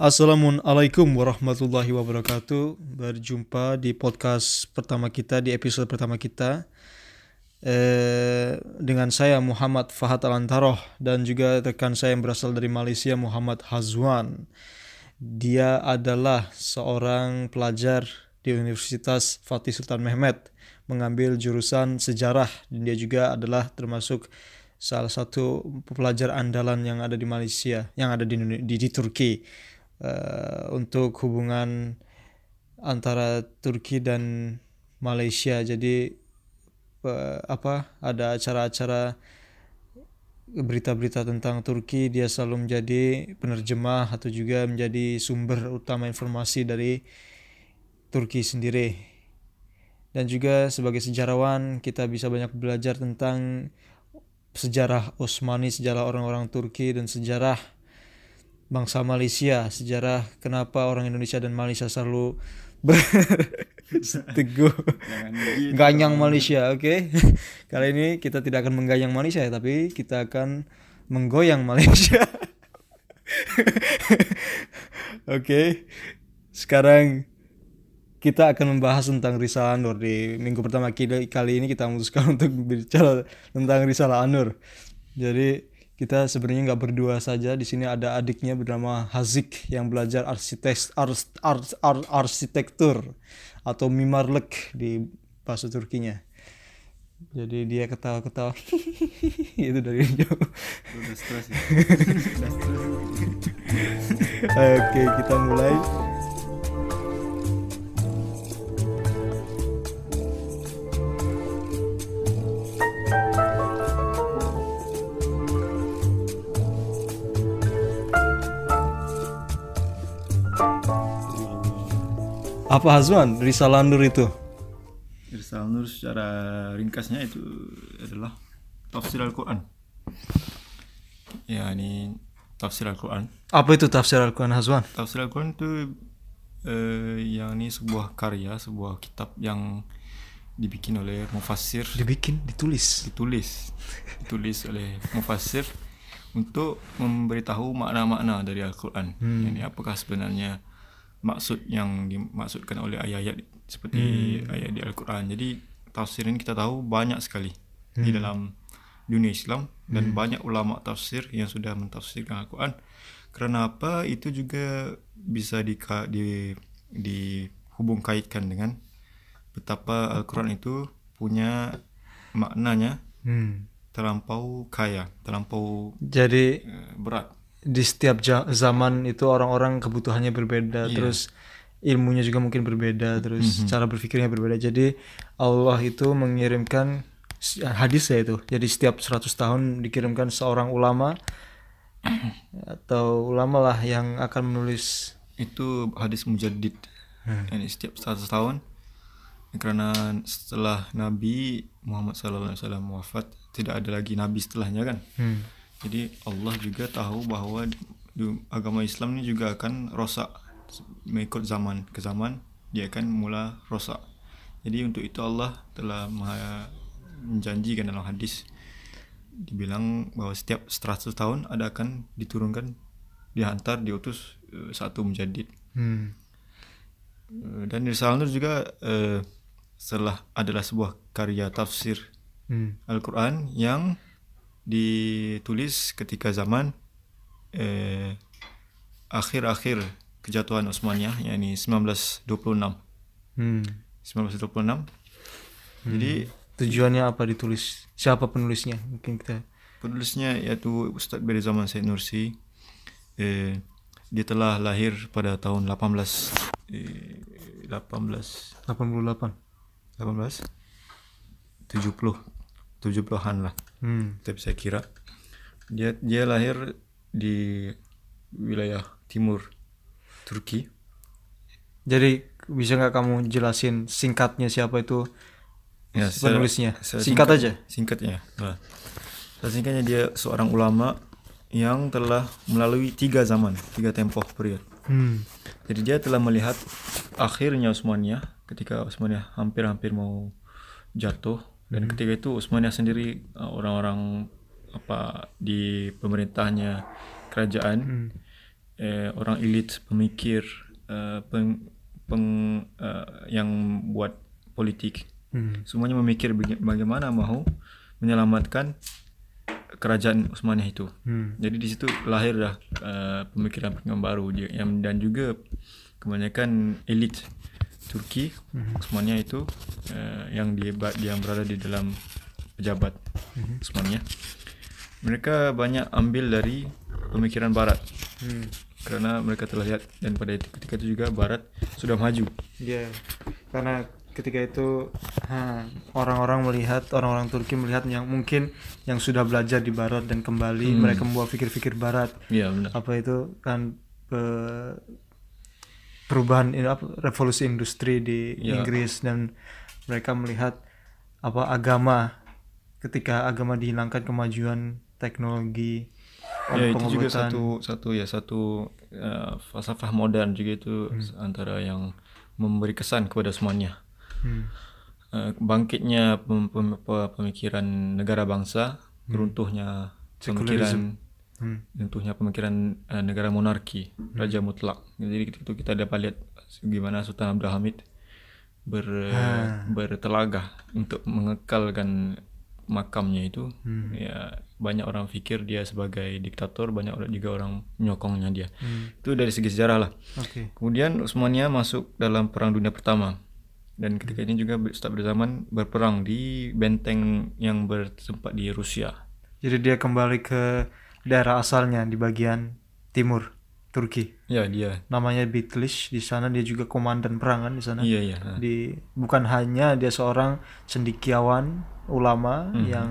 Assalamualaikum warahmatullahi wabarakatuh. Berjumpa di podcast pertama kita di episode pertama kita eh, dengan saya Muhammad Fahad Alantaroh dan juga rekan saya yang berasal dari Malaysia Muhammad Hazwan. Dia adalah seorang pelajar di Universitas Fatih Sultan Mehmet mengambil jurusan sejarah dan dia juga adalah termasuk salah satu pelajar andalan yang ada di Malaysia, yang ada di di, di Turki uh, untuk hubungan antara Turki dan Malaysia. Jadi uh, apa ada acara-acara berita-berita tentang Turki dia selalu menjadi penerjemah atau juga menjadi sumber utama informasi dari Turki sendiri. Dan juga sebagai sejarawan kita bisa banyak belajar tentang sejarah Utsmani, sejarah orang-orang Turki dan sejarah bangsa Malaysia, sejarah kenapa orang Indonesia dan Malaysia selalu berteguh gitu. ganyang Malaysia, oke? Okay? Kali ini kita tidak akan mengganyang Malaysia, tapi kita akan menggoyang Malaysia. oke, okay. sekarang kita akan membahas tentang Risalah Anur di minggu pertama kali ini kita memutuskan untuk bicara tentang Risalah Anur. Jadi kita sebenarnya nggak berdua saja di sini ada adiknya bernama Hazik yang belajar arsitek ars, ars, ars, arsitektur atau mimarlek di bahasa Turkinya. Jadi dia ketawa-ketawa itu dari jauh. Oke, kita mulai. Apa Hazwan Risalah Nur itu? Risalah Nur secara ringkasnya itu adalah tafsir Al-Quran. Ya ini tafsir Al-Quran. Apa itu tafsir Al-Quran Hazwan? Tafsir Al-Quran itu eh, yang ini sebuah karya, sebuah kitab yang dibikin oleh mufassir. Dibikin, ditulis. Ditulis, ditulis oleh mufassir untuk memberitahu makna-makna dari Al-Quran. Hmm. Ini apakah sebenarnya maksud yang dimaksudkan oleh ayat-ayat seperti hmm. ayat di Al-Quran. Jadi tafsir ini kita tahu banyak sekali hmm. di dalam dunia Islam dan hmm. banyak ulama tafsir yang sudah mentafsirkan Al-Quran. Kerana apa? Itu juga bisa di di dihubung kaitkan dengan betapa Al-Quran itu punya maknanya hmm. terlampau kaya, terlampau jadi uh, berat di setiap zaman itu orang-orang kebutuhannya berbeda yeah. terus ilmunya juga mungkin berbeda terus mm -hmm. cara berpikirnya berbeda jadi Allah itu mengirimkan hadis ya itu jadi setiap 100 tahun dikirimkan seorang ulama atau ulama lah yang akan menulis itu hadis mujaddid hmm. ini setiap 100 tahun karena setelah Nabi Muhammad SAW wafat tidak ada lagi Nabi setelahnya kan hmm jadi Allah juga tahu bahwa agama Islam ini juga akan rosak mengikut zaman ke zaman dia akan mula rosak. Jadi untuk itu Allah telah menjanjikan dalam hadis dibilang bahwa setiap 100 tahun ada akan diturunkan dihantar diutus uh, satu menjadi hmm. uh, dan Risalah Nur juga uh, setelah adalah sebuah karya tafsir hmm. Al-Quran yang ditulis ketika zaman eh, akhir-akhir kejatuhan Utsmaniyah yakni 1926. Hmm. 1926. Hmm. Jadi tujuannya apa ditulis? Siapa penulisnya? Mungkin kita penulisnya yaitu Ustadz dari zaman Said Nursi. Eh, dia telah lahir pada tahun 18 eh, 18 88 18 70 70-an lah hmm. tapi saya kira. Dia dia lahir di wilayah timur Turki. Jadi bisa nggak kamu jelasin singkatnya siapa itu? Ya, penulisnya. saya, singkat, singkat aja. singkatnya. Nah, singkatnya dia seorang ulama yang telah melalui tiga zaman tiga tempoh period. Hmm. jadi dia telah melihat akhirnya Utsmaniyah ketika Utsmaniyah hampir-hampir mau jatuh dan hmm. ketika itu Utsmaniyah sendiri uh, orang-orang apa di pemerintahnya kerajaan hmm. eh, orang elit pemikir eh, peng, peng eh, yang buat politik Hmm. semuanya memikir baga- bagaimana mau menyelamatkan kerajaan Utsmaniyah itu Hmm. jadi di situ lahir dah uh, pemikiran-pemikiran baru dia yang dan juga kebanyakan elit Turki. Utsmaniyah itu uh, yang di yang berada di dalam pejabat Utsmaniyah mereka banyak ambil dari pemikiran barat. Hmm. karena mereka telah lihat dan pada itu- ketika itu juga barat sudah maju. Ya, karena ketika itu ha, orang-orang melihat orang-orang Turki melihat yang mungkin yang sudah belajar di Barat dan kembali mereka membawa pikir-pikir Barat. Iya benar. Apa itu kan perubahan revolusi industri di Ya. Inggris dan mereka melihat apa agama ketika agama dihilangkan kemajuan teknologi ya itu juga satu satu ya satu uh, falsafah modern juga itu antara yang memberi kesan kepada semuanya. Hmm. Uh, bangkitnya pem- pem- pe- pemikiran negara bangsa runtuhnya pemikiran Hmm. runtuhnya pemikiran uh, negara monarki raja mutlak. Jadi ketika itu kita dapat lihat gimana Sultan Abdul Hamid ber bertelagah untuk mengekalkan makamnya itu. Ya banyak orang pikir dia sebagai diktator banyak orang juga orang menyokongnya dia. Itu dari segi sejarah lah. Oke. kemudian Utsmania masuk dalam perang dunia pertama. Dan ketika ini juga Ustaz berzaman berperang di benteng yang bertempat di Rusia. Jadi dia kembali ke daerah asalnya di bagian timur Turki. ya dia Namanya Bitlis. Di sana dia juga komandan perang kan di sana. iya iya. Di bukan hanya dia seorang cendikiawan ulama Mhm. yang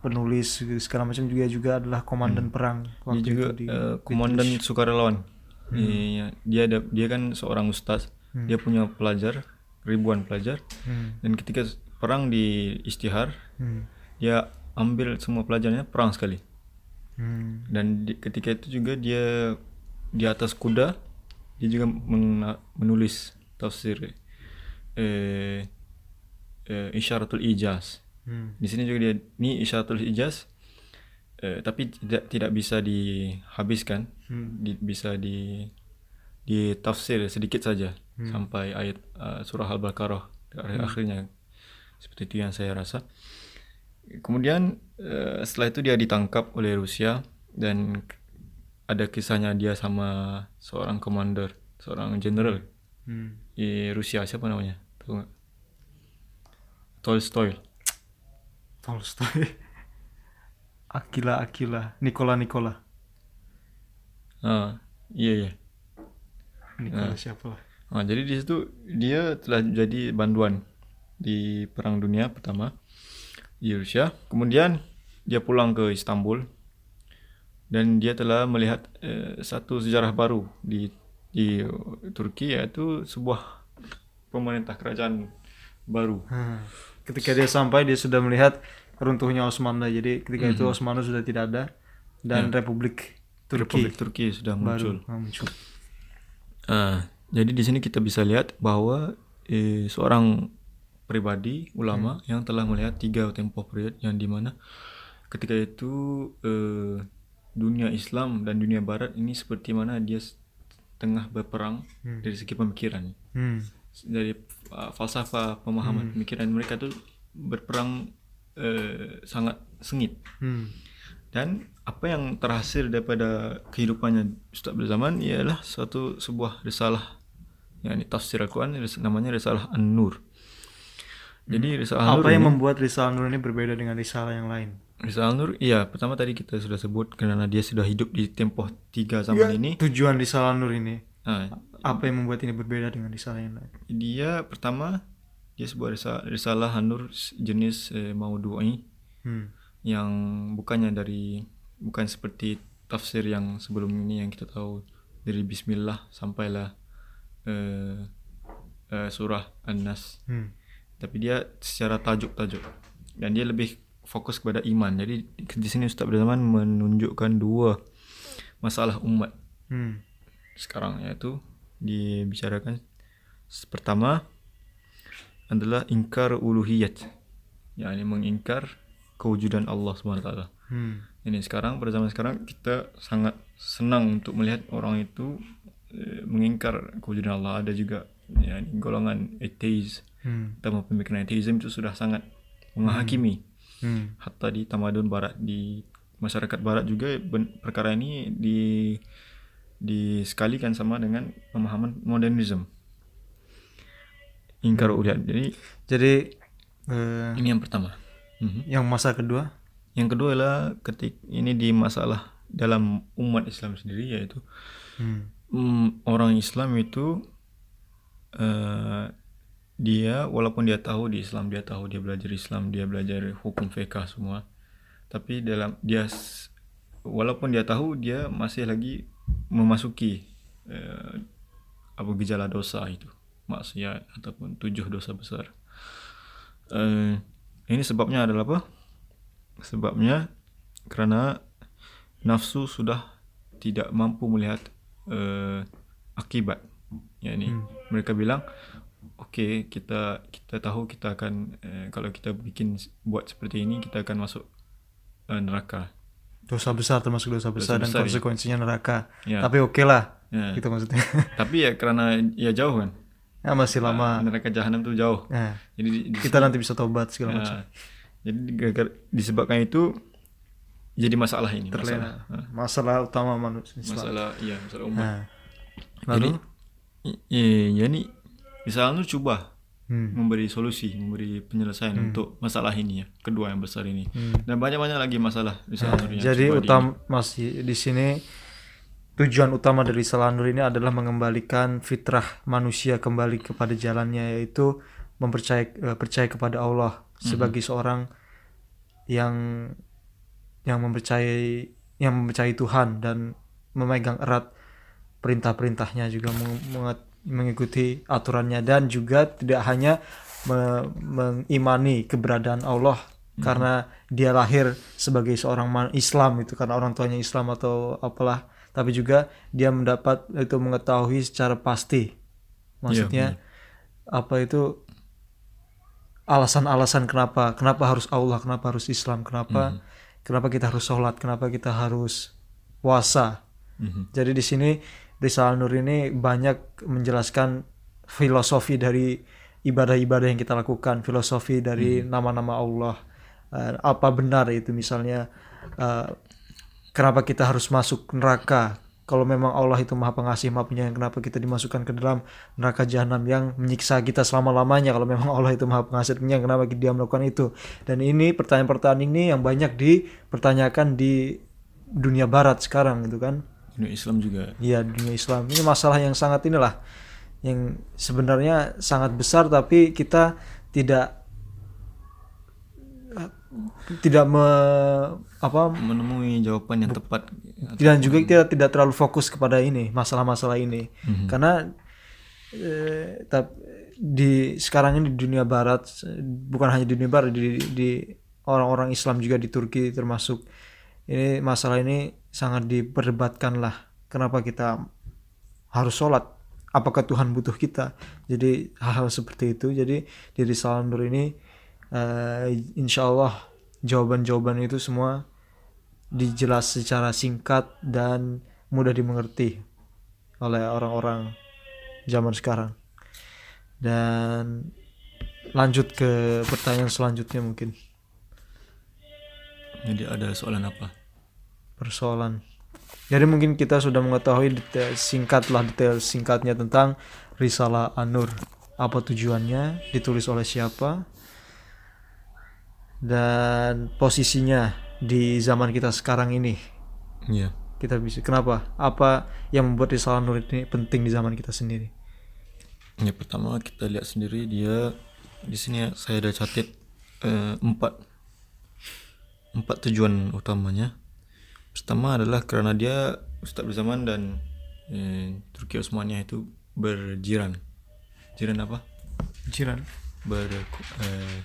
penulis segala macam juga juga adalah komandan perang dia waktu juga itu di eh, komandan sukarelawan Iya, dia ada dia kan seorang ustaz dia punya pelajar ribuan pelajar Hmm. dan ketika perang di Istihar Hmm. dia ambil semua pelajarnya perang sekali Hmm. dan di- ketika itu juga dia di atas kuda dia juga men- menulis tafsir eh, eh, isyaratul ijaz Hmm. di sini juga dia ini isyaratul ijaz eh, tapi tidak tidak bisa dihabiskan Hmm. di, bisa di ditafsir sedikit saja sampai ayat uh, surah al-baqarah akhir akhirnya seperti itu yang saya rasa kemudian eh, setelah itu dia ditangkap oleh Rusia dan ada kisahnya dia sama seorang komander seorang jenderal Hmm. di Rusia siapa namanya tahu nggak Tolstoy Tolstoy. Akila Akila, Nikola Nikola. ah iya iya Nikola siapa lah? Nah, jadi di situ dia telah jadi banduan di Perang Dunia Pertama di Rusia. Kemudian dia pulang ke Istanbul dan dia telah melihat eh, satu sejarah baru di di Turki yaitu sebuah pemerintah kerajaan baru. Hmm. Ketika dia sampai dia sudah melihat runtuhnya Osmanlı. Jadi ketika Mhm. itu Osmanlı sudah tidak ada dan Republik Turki Republik Turki sudah muncul. muncul. Ah, jadi di sini kita bisa lihat bahwa eh, seorang pribadi ulama yang telah melihat tiga tempoh period yang di mana ketika itu eh, dunia Islam dan dunia Barat ini seperti mana dia tengah berperang dari segi pemikiran Hmm. dari uh, falsafah pemahaman pemikiran mereka tuh berperang eh, sangat sengit Hmm. dan apa yang terhasil daripada kehidupannya Ustaz berzaman ialah satu sebuah risalah yang tafsir Al-Quran namanya risalah An-Nur. Jadi risalah An-Nur Apa yang ini, membuat Risalah Nur ini berbeda dengan risalah yang lain? risalah An-Nur iya pertama tadi kita sudah sebut karena dia sudah hidup di tempoh tiga zaman ini. Tujuan Risalah Nur ini Nah, apa yang membuat ini berbeda dengan risalah yang lain? dia pertama dia sebuah risalah, risalah An-Nur jenis eh, maudu'i Hmm. yang bukannya dari bukan seperti tafsir yang sebelum ini yang kita tahu dari Bismillah sampailah eh, eh, surah An-Nas Hmm. Tapi dia secara tajuk-tajuk. Dan dia lebih fokus kepada iman. Jadi di sini Ustaz berzaman menunjukkan dua masalah umat. Hmm. sekarang yaitu dibicarakan. Pertama adalah ingkar uluhiyat. Yakni mengingkar kewujudan Allah SWT Hmm. ini sekarang pada zaman sekarang kita sangat senang untuk melihat orang itu eh, mengingkar kewujudan Allah. Ada juga ya, golongan atheist hmm. pemikiran atheism itu sudah sangat menghakimi Hmm. hatta di tamadun barat di masyarakat barat juga ben- perkara ini di disekalikan sama dengan pemahaman modernism ingkar uliat jadi jadi eh, ini yang pertama Mhm. yang masa kedua yang kedua adalah ketik ini di masalah dalam umat Islam sendiri yaitu hmm. mm, orang Islam itu eh, dia walaupun dia tahu di Islam dia tahu dia belajar Islam dia belajar hukum fiqh semua. Tapi dalam dia walaupun dia tahu dia masih lagi memasuki eh, apa gejala dosa itu maksiat ataupun tujuh dosa besar. Eh, ini sebabnya adalah apa? Sebabnya karena nafsu sudah tidak mampu melihat eh, akibat. Yakni mereka bilang oke kita kita tahu kita akan eh, kalau kita bikin buat seperti ini kita akan masuk eh, neraka. Dosa besar termasuk dosa besar dan besar, ya. konsekuensinya neraka. Ya. tapi oke lah Ya. gitu maksudnya. Tapi ya karena ya jauh kan? Ya masih lama. neraka jahanam tuh jauh. Nah, jadi di- di- kita nanti bisa tobat segala macam. Ya, jadi gara-gara- disebabkan itu jadi masalah ini terlena. Masalah Ah, masalah utama manusia Islam. masalah iya masalah umat. Nah, lalu? I- iya jadi misalnya lu coba hmm. memberi solusi, memberi penyelesaian untuk masalah ini ya, kedua yang besar ini. Hmm. Dan banyak-banyak lagi masalah di yang jadi coba di- utama masih di sini tujuan utama dari Salanur ini adalah mengembalikan fitrah manusia kembali kepada jalannya yaitu mempercayai eh, percaya kepada Allah sebagai seorang yang yang mempercayai yang mempercayai Tuhan dan memegang erat perintah-perintahnya juga mengikuti aturannya dan juga tidak hanya me- mengimani keberadaan Allah karena dia lahir sebagai seorang Islam itu karena orang tuanya Islam atau apalah. Tapi juga dia mendapat itu mengetahui secara pasti. Maksudnya apa itu alasan-alasan kenapa kenapa harus Allah kenapa harus Islam kenapa kenapa kita harus sholat kenapa kita harus puasa. Mhm. jadi di sini Risal Nur ini banyak menjelaskan filosofi dari ibadah-ibadah yang kita lakukan, filosofi dari nama-nama Allah. Eh, apa benar itu misalnya eh, kenapa kita harus masuk neraka? Kalau memang Allah itu Maha Pengasih, Maha Penyayang, kenapa kita dimasukkan ke dalam neraka jahanam yang menyiksa kita selama-lamanya? Kalau memang Allah itu Maha Pengasih Penyayang, kenapa dia melakukan itu? Dan ini pertanyaan-pertanyaan ini yang banyak dipertanyakan di dunia barat sekarang gitu kan. Dunia Islam juga. Iya dunia Islam ini masalah yang sangat inilah yang sebenarnya sangat besar tapi kita tidak tidak me, apa Menemui jawaban yang tepat. dan juga kita tidak terlalu fokus kepada ini masalah-masalah ini Mhm. karena eh, tap- di sekarang ini di dunia barat bukan hanya di dunia barat di di orang-orang Islam juga di Turki termasuk ini masalah ini sangat diperdebatkan lah. Kenapa kita harus sholat? Apakah Tuhan butuh kita? Jadi hal-hal seperti itu. Jadi di Risalah Nur ini eh, insya Allah jawaban-jawaban itu semua dijelas secara singkat dan mudah dimengerti oleh orang-orang zaman sekarang. Dan lanjut ke pertanyaan selanjutnya mungkin Jadi ada soalan apa? persoalan. Jadi mungkin kita sudah mengetahui detail singkatlah detail singkatnya tentang Risalah An-Nur. Apa tujuannya? Ditulis oleh siapa? Dan posisinya di zaman kita sekarang ini. Iya. kita bisa kenapa? Apa yang membuat Risalah Nur ini penting di zaman kita sendiri? Ya pertama kita lihat sendiri dia di sini ya, saya ada catat eh, empat empat tujuan utamanya. Pertama adalah karena dia Ustadz berzaman dan eh, Turki Utsmaniyah itu berjiran. Jiran apa? jiran Ber eh,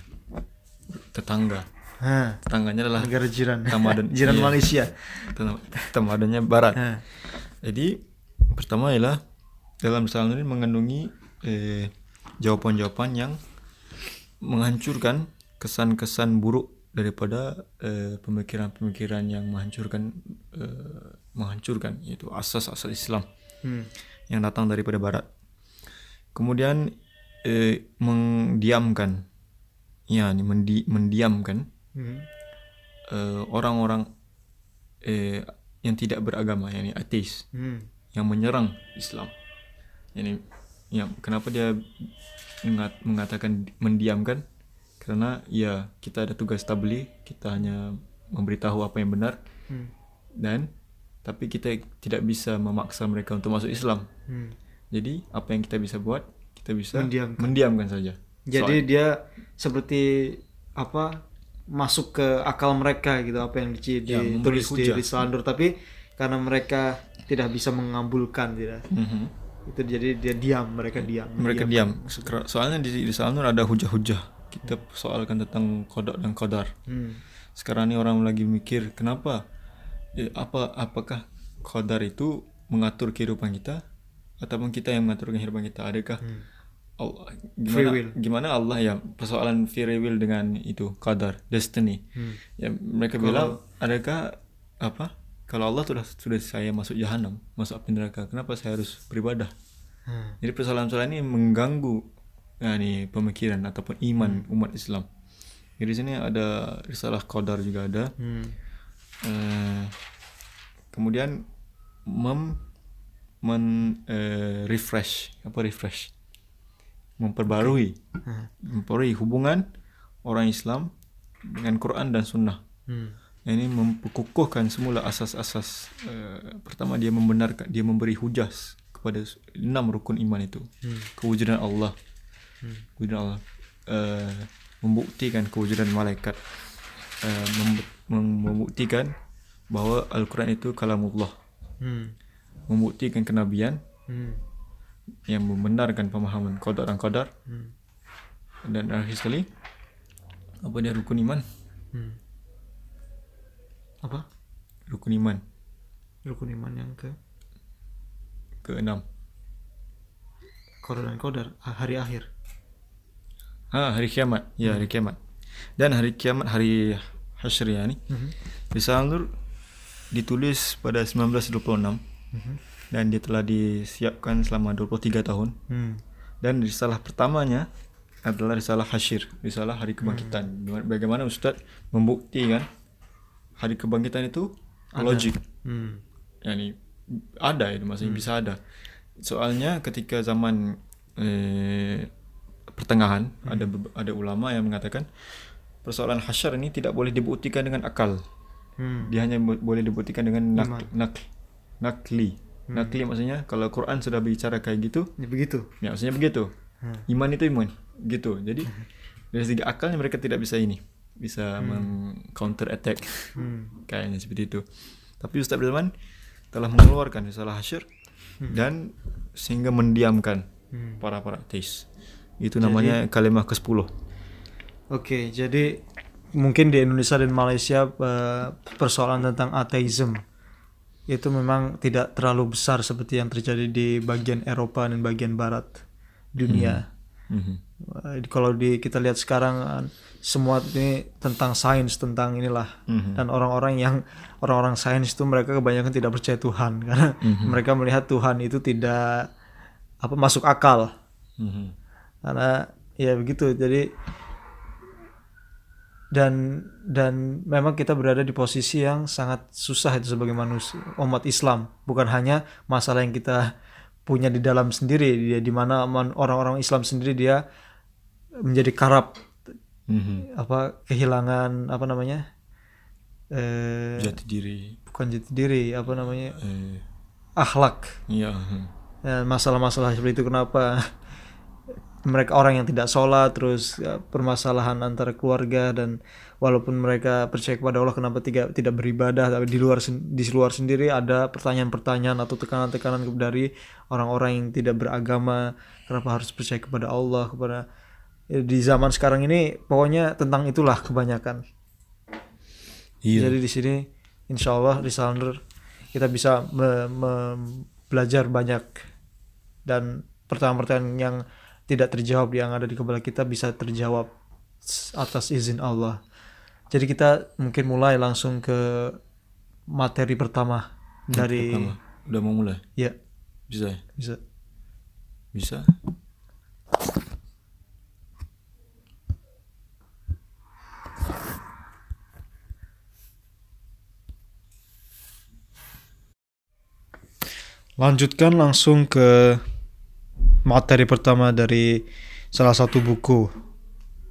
tetangga. Hah, Tetangganya adalah negara jiran Ramadan. jiran Iya. Malaysia temadannya barat. Hah, Jadi pertama ialah dalam salam ini mengandungi eh, jawaban-jawaban yang menghancurkan kesan-kesan buruk daripada eh, pemikiran-pemikiran yang menghancurkan eh, menghancurkan yaitu asas-asas Islam Hmm. yang datang daripada Barat. Kemudian eh, mendiamkan, ya, ini mendi, mendiamkan Hmm. eh, orang-orang eh, yang tidak beragama, yakni ateis, Hmm. yang menyerang Islam. Yani, ya, kenapa dia mengat, mengatakan mendiamkan? Karena ya kita ada tugas tabligh, kita hanya memberitahu apa yang benar Hmm. dan tapi kita tidak bisa memaksa mereka untuk masuk Islam. Hmm. Jadi apa yang kita bisa buat? Kita bisa Mendiamkan. mendiamkan saja. Jadi dia seperti apa masuk ke akal mereka gitu apa yang di, Ya, ditulis di, hujah. di Salandur tapi karena mereka tidak bisa mengabulkan tidak Mhm. itu jadi dia diam mereka diam Mereka diam. Sekera- Soalnya di, di Salnur ada hujah-hujah. Kita soalkan tentang kodok dan kodar. Hmm. Sekarang ini orang lagi mikir kenapa eh, apa apakah kodar itu mengatur kehidupan kita ataupun kita yang mengatur kehidupan kita? Adakah Allah, Hmm. Free gimana will. gimana Allah ya persoalan free will dengan itu qadar destiny Hmm. ya mereka bilang adakah apa kalau Allah sudah sudah saya masuk jahanam masuk api neraka kenapa saya harus beribadah Hmm. jadi persoalan-persoalan ini mengganggu ya, nih, pemikiran ataupun iman Hmm. umat Islam jadi di sini ada risalah qadar juga ada Hmm. Eh, kemudian mem men eh, refresh apa refresh memperbarui Hmm. memperbarui hubungan orang Islam dengan Quran dan Sunnah Hmm. ini memperkukuhkan semula asas-asas eh, pertama dia membenarkan dia memberi hujah kepada enam rukun iman itu Hmm. kewujudan Allah Hmm. Allah eh, membuktikan kewujudan malaikat eh, mem- mem- membuktikan bahwa Al-Quran itu kalamullah Hmm. membuktikan kenabian Hmm. yang membenarkan pemahaman qadar dan qadar Hmm. dan akhir sekali apa dia rukun iman Hmm. apa rukun iman rukun iman yang ke keenam kodar dan kodar ah, hari akhir ah hari kiamat ya hari kiamat dan hari kiamat hari hasyr ya ni. Risalah Nur ditulis pada 1926 Mhm. dan dia telah disiapkan selama 23 tahun Hmm. dan risalah pertamanya adalah risalah hasyir risalah hari kebangkitan Hmm. bagaimana ustaz membuktikan hari kebangkitan itu logik Hmm. yani ada itu maksudnya bisa ada soalnya ketika zaman eh, pertengahan ada be- ada ulama yang mengatakan persoalan hasyar ini tidak boleh dibuktikan dengan akal. Hmm. dia hanya bo- boleh dibuktikan dengan nak, nak nakli. Nakli maksudnya kalau Quran sudah bicara kayak gitu Ya, begitu. ya maksudnya begitu. Hmm. iman itu iman gitu. Jadi dari segi akalnya mereka tidak bisa ini bisa counter attack. Hmm. kayaknya seperti itu. Tapi Ustaz Abdurrahman telah mengeluarkan risalah hasyir dan sehingga mendiamkan Hmm. para para ateis itu namanya kalimat ke-10 Oke, jadi mungkin di Indonesia dan Malaysia eh, persoalan tentang ateisme itu memang tidak terlalu besar seperti yang terjadi di bagian Eropa dan bagian Barat dunia. Mhm. Eh, Kalau di kita lihat sekarang eh, semua ini tentang sains tentang inilah Mhm. dan orang-orang yang orang-orang sains itu mereka kebanyakan tidak percaya Tuhan karena mereka melihat Tuhan itu tidak apa masuk akal Mhm. Karena ya begitu. Jadi dan dan memang kita berada di posisi yang sangat susah itu sebagai manusia umat Islam. Bukan hanya masalah yang kita punya di dalam sendiri. Dia di mana man- orang-orang Islam sendiri dia menjadi karap Mhm. apa kehilangan apa namanya eh jati diri. bukan jati diri apa namanya eh. akhlak. Iya mhm. Ya, masalah-masalah seperti itu kenapa mereka orang yang tidak sholat terus ya, permasalahan antara keluarga dan walaupun mereka percaya kepada Allah kenapa tidak tidak beribadah tapi di luar di luar sendiri ada pertanyaan-pertanyaan atau tekanan-tekanan dari orang-orang yang tidak beragama kenapa harus percaya kepada Allah kepada ya, di zaman sekarang ini pokoknya tentang itulah kebanyakan. Iya. Jadi di sini insya Allah di Salander kita bisa me- me- belajar banyak. Dan pertanyaan-pertanyaan yang tidak terjawab yang ada di kepala kita bisa terjawab atas izin Allah. Jadi kita mungkin mulai langsung ke materi pertama dari Pertama, udah mau mulai. ya Bisa ya? bisa. Bisa. Lanjutkan langsung ke materi pertama dari salah satu buku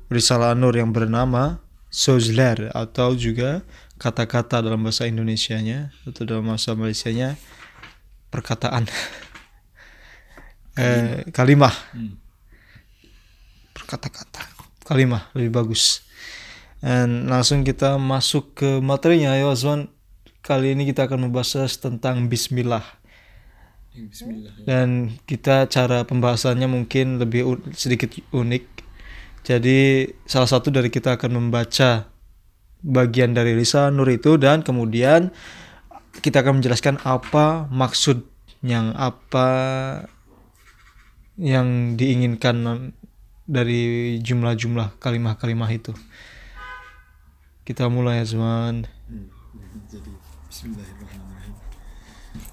Risalah Nur yang bernama Sozler atau juga kata-kata dalam bahasa Indonesianya atau dalam bahasa Malaysianya perkataan. Eh, kalimah. Hmm. berkata-kata kalimah lebih bagus. Dan langsung kita masuk ke materinya. Ya Azwan. Kali ini kita akan membahas tentang Bismillah Bismillah. ya. dan kita cara pembahasannya mungkin lebih sedikit unik jadi salah satu dari kita akan membaca bagian dari Risa Nur itu dan kemudian kita akan menjelaskan apa maksud yang apa yang diinginkan dari jumlah-jumlah kalimah-kalimah itu. Kita mulai. Hmm. Jadi Bismillahirrahmanirrahim.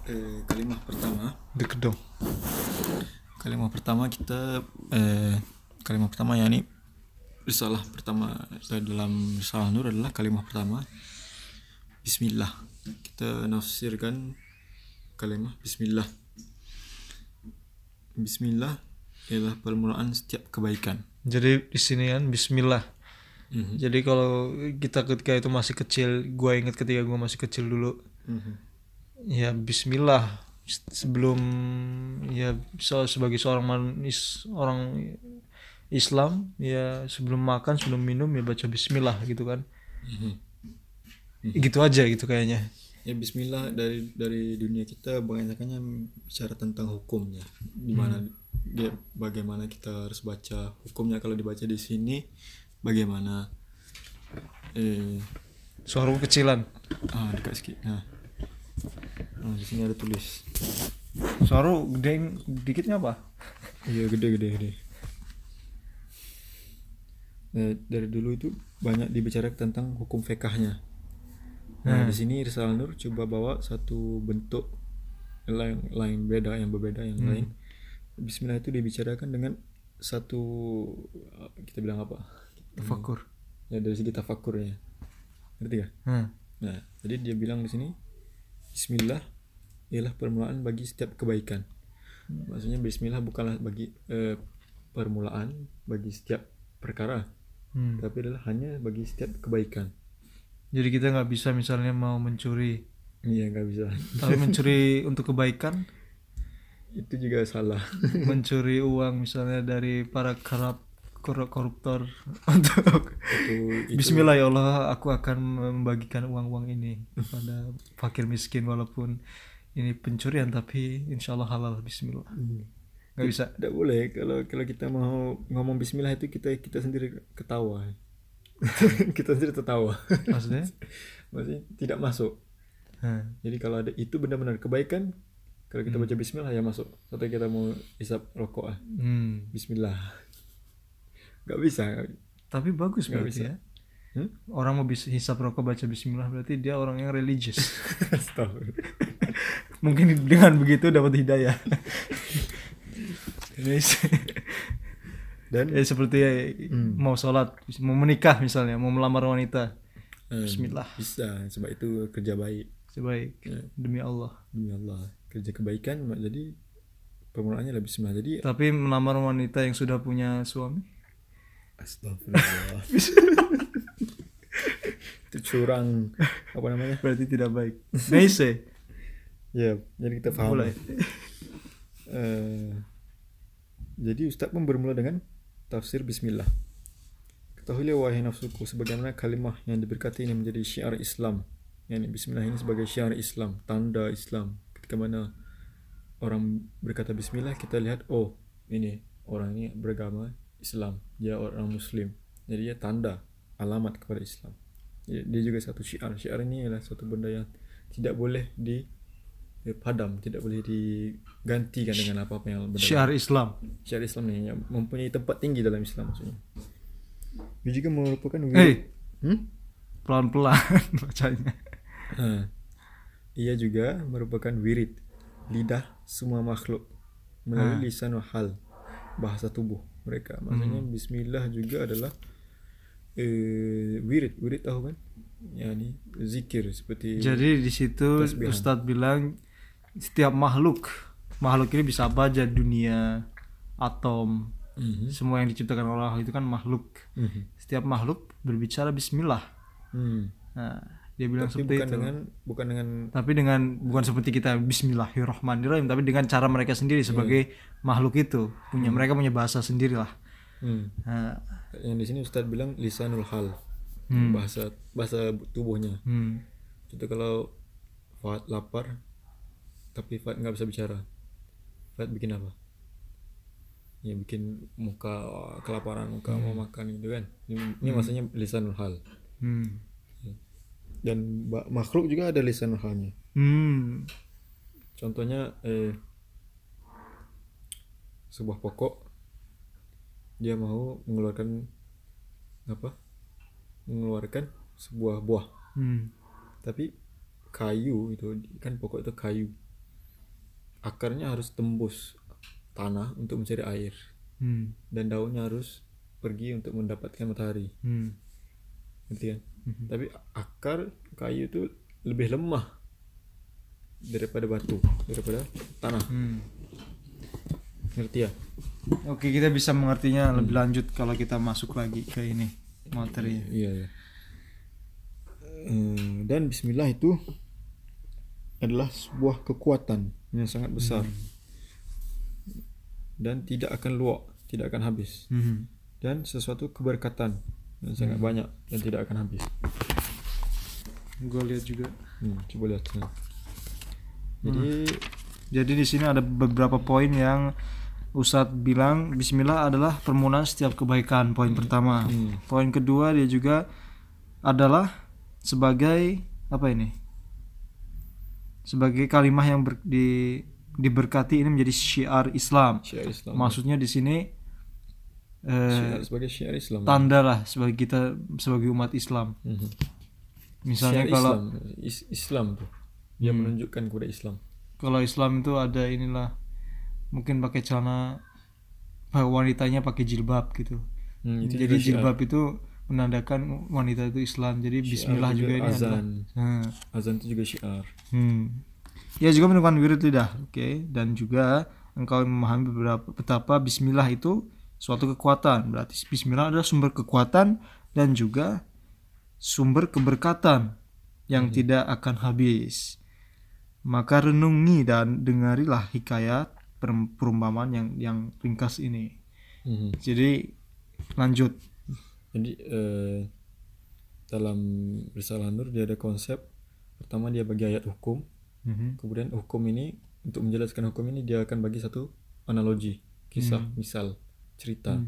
Eh, kalimat pertama Deket dong. kalimat pertama kita eh, kalimat pertama ya ini risalah pertama eh, dalam risalah nur adalah kalimat pertama Bismillah kita nafsirkan kalimat Bismillah Bismillah ialah permulaan setiap kebaikan Jadi di sini kan Bismillah. Mhm. Jadi kalau kita ketika itu masih kecil, gua ingat ketika gua masih kecil dulu, Mhm. Ya Bismillah. Sebelum ya sebagai seorang manis orang Islam ya sebelum makan sebelum minum ya baca Bismillah gitu kan. Mhm. gitu aja gitu kayaknya. Ya Bismillah dari dari dunia kita kebanyakannya bicara tentang hukumnya. Di mana dia bagaimana kita harus baca hukumnya. Kalau dibaca di sini bagaimana? Eh suara kecilan ah dekat sedikit nah Ah, di sini ada tulis. Suara gede dikitnya apa? Iya gede gede gede. Eh, dari dulu itu banyak dibicarakan tentang hukum fikahnya nah Hmm. di sini Risalah Nur coba bawa satu bentuk lain lain beda yang berbeda yang Hmm. lain. Bismillah itu dibicarakan dengan satu kita bilang apa? Tafakur. Ya dari segi tafakurnya. Ngerti gak? hmm. Nah, jadi dia bilang di sini Bismillah ialah permulaan bagi setiap kebaikan. Maksudnya Bismillah bukanlah bagi eh, permulaan bagi setiap perkara, Hmm. tapi adalah hanya bagi setiap kebaikan. jadi kita nggak bisa misalnya mau mencuri Iya nggak bisa. tapi mencuri untuk kebaikan Itu juga salah. mencuri uang misalnya dari para kerap koruptor untuk itu, itu Bismillah ya Allah aku akan membagikan uang-uang ini kepada fakir miskin walaupun ini pencurian tapi insya Allah halal Bismillah Hmm. nggak bisa Tidak boleh kalau kalau kita mau ngomong Bismillah itu kita kita sendiri ketawa. kita sendiri tertawa. maksudnya Maksudnya tidak masuk. Hah. Jadi kalau ada itu benar-benar kebaikan, kalau kita baca Bismillah ya masuk. Atau kita mau isap rokok ah, hmm. Bismillah. Gak bisa. tapi bagus berarti bisa. ya Hmm? orang mau bisa hisap rokok baca Bismillah berarti dia orang yang religius mungkin dengan begitu dapat hidayah Dan ya seperti Hmm. mau sholat mau menikah misalnya mau melamar wanita eh, Bismillah. Bisa, sebab itu kerja baik sebaik Ya. demi Allah demi Allah. Kerja kebaikan jadi permulaannya adalah Bismillah. Jadi Tapi melamar wanita yang sudah punya suami? Astagfirullah. itu curang apa namanya? Berarti tidak baik. Nice. Ya, jadi kita paham. Mulai. Eh, jadi Ustaz pun bermula dengan tafsir Bismillah. Ketahuilah wahai nafsuku sebagaimana kalimah yang diberkati ini menjadi syiar Islam. Yani Bismillah ini sebagai syiar Islam, tanda Islam. Ketika mana orang berkata Bismillah, kita lihat oh ini orang ini beragama Islam, dia orang Muslim. Jadi dia tanda, alamat kepada Islam. Jadi dia juga satu syiar. Syiar ini adalah satu benda yang tidak boleh di eh, padam, tidak boleh digantikan dengan apa-apa yang berbeda. Syiar Islam. Syiar Islam ni yang mempunyai tempat tinggi dalam Islam maksudnya. Dia juga merupakan Eh, hmm? pelan-pelan bacanya. Nah, ia juga merupakan wirid lidah semua makhluk melalui lisan hal bahasa tubuh mereka. Maksudnya Bismillah juga adalah eh, wirid wirid tahu kan? Ya nih zikir seperti Jadi di situ Tasbihan. Ustadz bilang setiap makhluk makhluk ini bisa apa aja dunia, atom, Mhm. semua yang diciptakan Allah itu kan makhluk. Mhm. Setiap makhluk berbicara Bismillah. Hmm. Nah, dia bilang Tapi seperti bukan itu. dengan bukan dengan Tapi dengan bukan seperti kita Bismillahirrahmanirrahim, tapi dengan cara mereka sendiri sebagai makhluk itu punya mereka punya bahasa sendiri lah. hmm. Nah, yang di sini Ustadz bilang lisanul hal Hmm. bahasa bahasa tubuhnya. hmm, Contoh kalau Fahad lapar tapi Fahad nggak bisa bicara. Fahad bikin apa? Ya bikin muka kelaparan, muka mau makan gitu kan. Ini, ini maksudnya lisanul hal. hmm, Dan makhluk juga ada lisanul halnya. hmm, Contohnya eh sebuah pokok dia mau mengeluarkan apa? Mengeluarkan sebuah buah. hmm, Tapi kayu itu kan pokok itu kayu. Akarnya harus tembus tanah untuk mencari air hmm, dan daunnya harus pergi untuk mendapatkan matahari. hmm, Ngerti kan? Mhm. Tapi akar kayu itu lebih lemah daripada batu, daripada tanah. hmm. Ngerti ya? Oke, kita bisa mengertinya lebih lanjut kalau kita masuk lagi ke ini materi. Iya ya. dan Bismillah itu adalah sebuah kekuatan yang sangat besar dan tidak akan luak, tidak akan habis Hmm. dan sesuatu keberkatan yang sangat banyak dan tidak akan habis. Gue lihat juga. Hmm, coba lihat. Nah. Jadi Jadi di sini ada beberapa poin yang Ustadz bilang Bismillah adalah permulaan setiap kebaikan. Poin pertama. Hmm. Poin kedua dia juga adalah sebagai apa ini? Sebagai kalimah yang ber- di, diberkati ini menjadi syiar Islam. syiar Islam. Maksudnya di sini eh, Syiar sebagai syiar Islam. tanda lah sebagai kita sebagai umat Islam. Mhm. Misalnya Syiar kalau Islam, Is- Islam tuh. Dia menunjukkan kepada Islam. kalau Islam itu ada inilah mungkin pakai celana wanitanya pakai jilbab gitu. Hmm, itu Jadi juga syiar. jilbab itu menandakan wanita itu Islam. Jadi Bismillah juga, ini adalah. azan. Hmm. Azan itu juga syiar. Hmm. Ya juga menunjukkan wirid lidah, oke. Dan juga engkau memahami beberapa betapa Bismillah itu suatu kekuatan. Berarti Bismillah adalah sumber kekuatan dan juga sumber keberkatan yang tidak akan habis. Maka renungi dan dengarilah hikayat per- perumpamaan yang yang ringkas ini. Mhm. Jadi lanjut. Jadi eh, dalam risalah Nur dia ada konsep pertama dia bagi ayat hukum, Mhm. kemudian hukum ini untuk menjelaskan hukum ini dia akan bagi satu analogi, kisah, misal, cerita.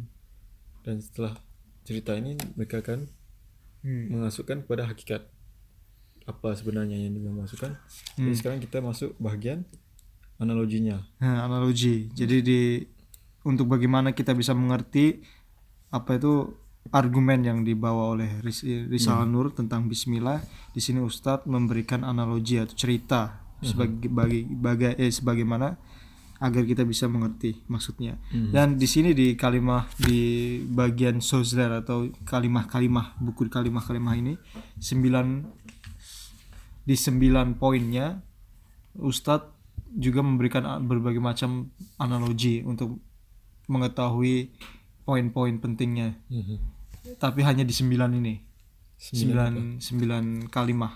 Dan setelah cerita ini mereka akan Hmm. mengasukkan kepada hakikat apa sebenarnya yang dimasukkan. Jadi sekarang kita masuk bagian analoginya. Nah, analogi. Jadi di untuk bagaimana kita bisa mengerti apa itu argumen yang dibawa oleh Ris- Risalah Nur tentang Bismillah. Di sini Ustadz memberikan analogi atau cerita sebagai bagi baga, eh, sebagaimana agar kita bisa mengerti maksudnya. Dan di sini di kalimah di bagian sozler atau kalimah-kalimah buku kalimah-kalimah ini sembilan di sembilan poinnya Ustadz juga memberikan berbagai macam analogi untuk mengetahui poin-poin pentingnya. Tapi hanya di sembilan ini, sembilan sembilan kalimah.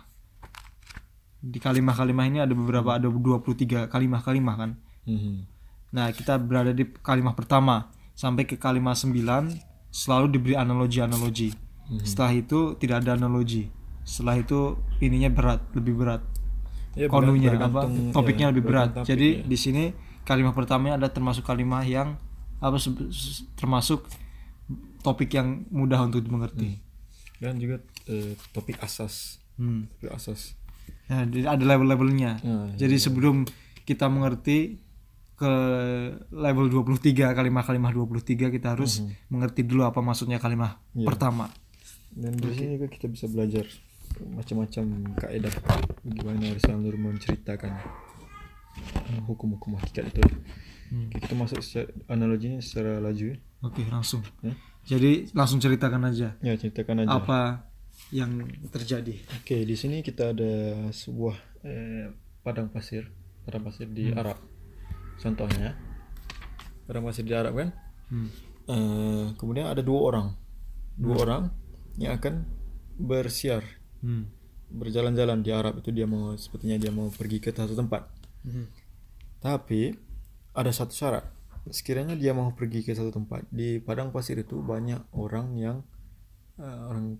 Di kalimah-kalimah ini ada beberapa ada 23 kalimah-kalimah kan. Mhm. Nah kita berada di kalimah pertama sampai ke kalimah sembilan selalu diberi analogi-analogi. Setelah itu tidak ada analogi. Setelah itu ininya berat, lebih berat Ya, konunya apa topiknya ya, lebih berat. bergantung Jadi topik, ya. di sini kalimat pertamanya ada termasuk kalimat yang apa termasuk topik yang mudah untuk dimengerti. dan juga eh, topik asas, Hmm. topik asas. Ya, ada level-levelnya. Nah, Jadi sebelum kita mengerti ke level 23 kalimat-kalimat 23 kita harus mengerti dulu apa maksudnya kalimat Iya. pertama. Dan di sini juga kita bisa belajar macam-macam kaidah bagaimana Rasulullah menceritakan hukum-hukum hakikat itu. Hmm. Kita masuk secara, analoginya secara laju ya. Oke, langsung. Ya. Jadi langsung ceritakan aja Ya, ceritakan aja. apa yang terjadi. Oke, di sini kita ada sebuah eh, padang pasir, padang pasir di Arab. Contohnya, padang pasir di Arab kan. Hmm. Eh, kemudian ada dua orang, dua orang yang akan bersiar, Hmm. berjalan-jalan di Arab itu dia mau sepertinya dia mau pergi ke satu tempat. Hmm. Tapi ada satu syarat. Sekiranya dia mau pergi ke satu tempat di padang pasir itu banyak orang yang eh, orang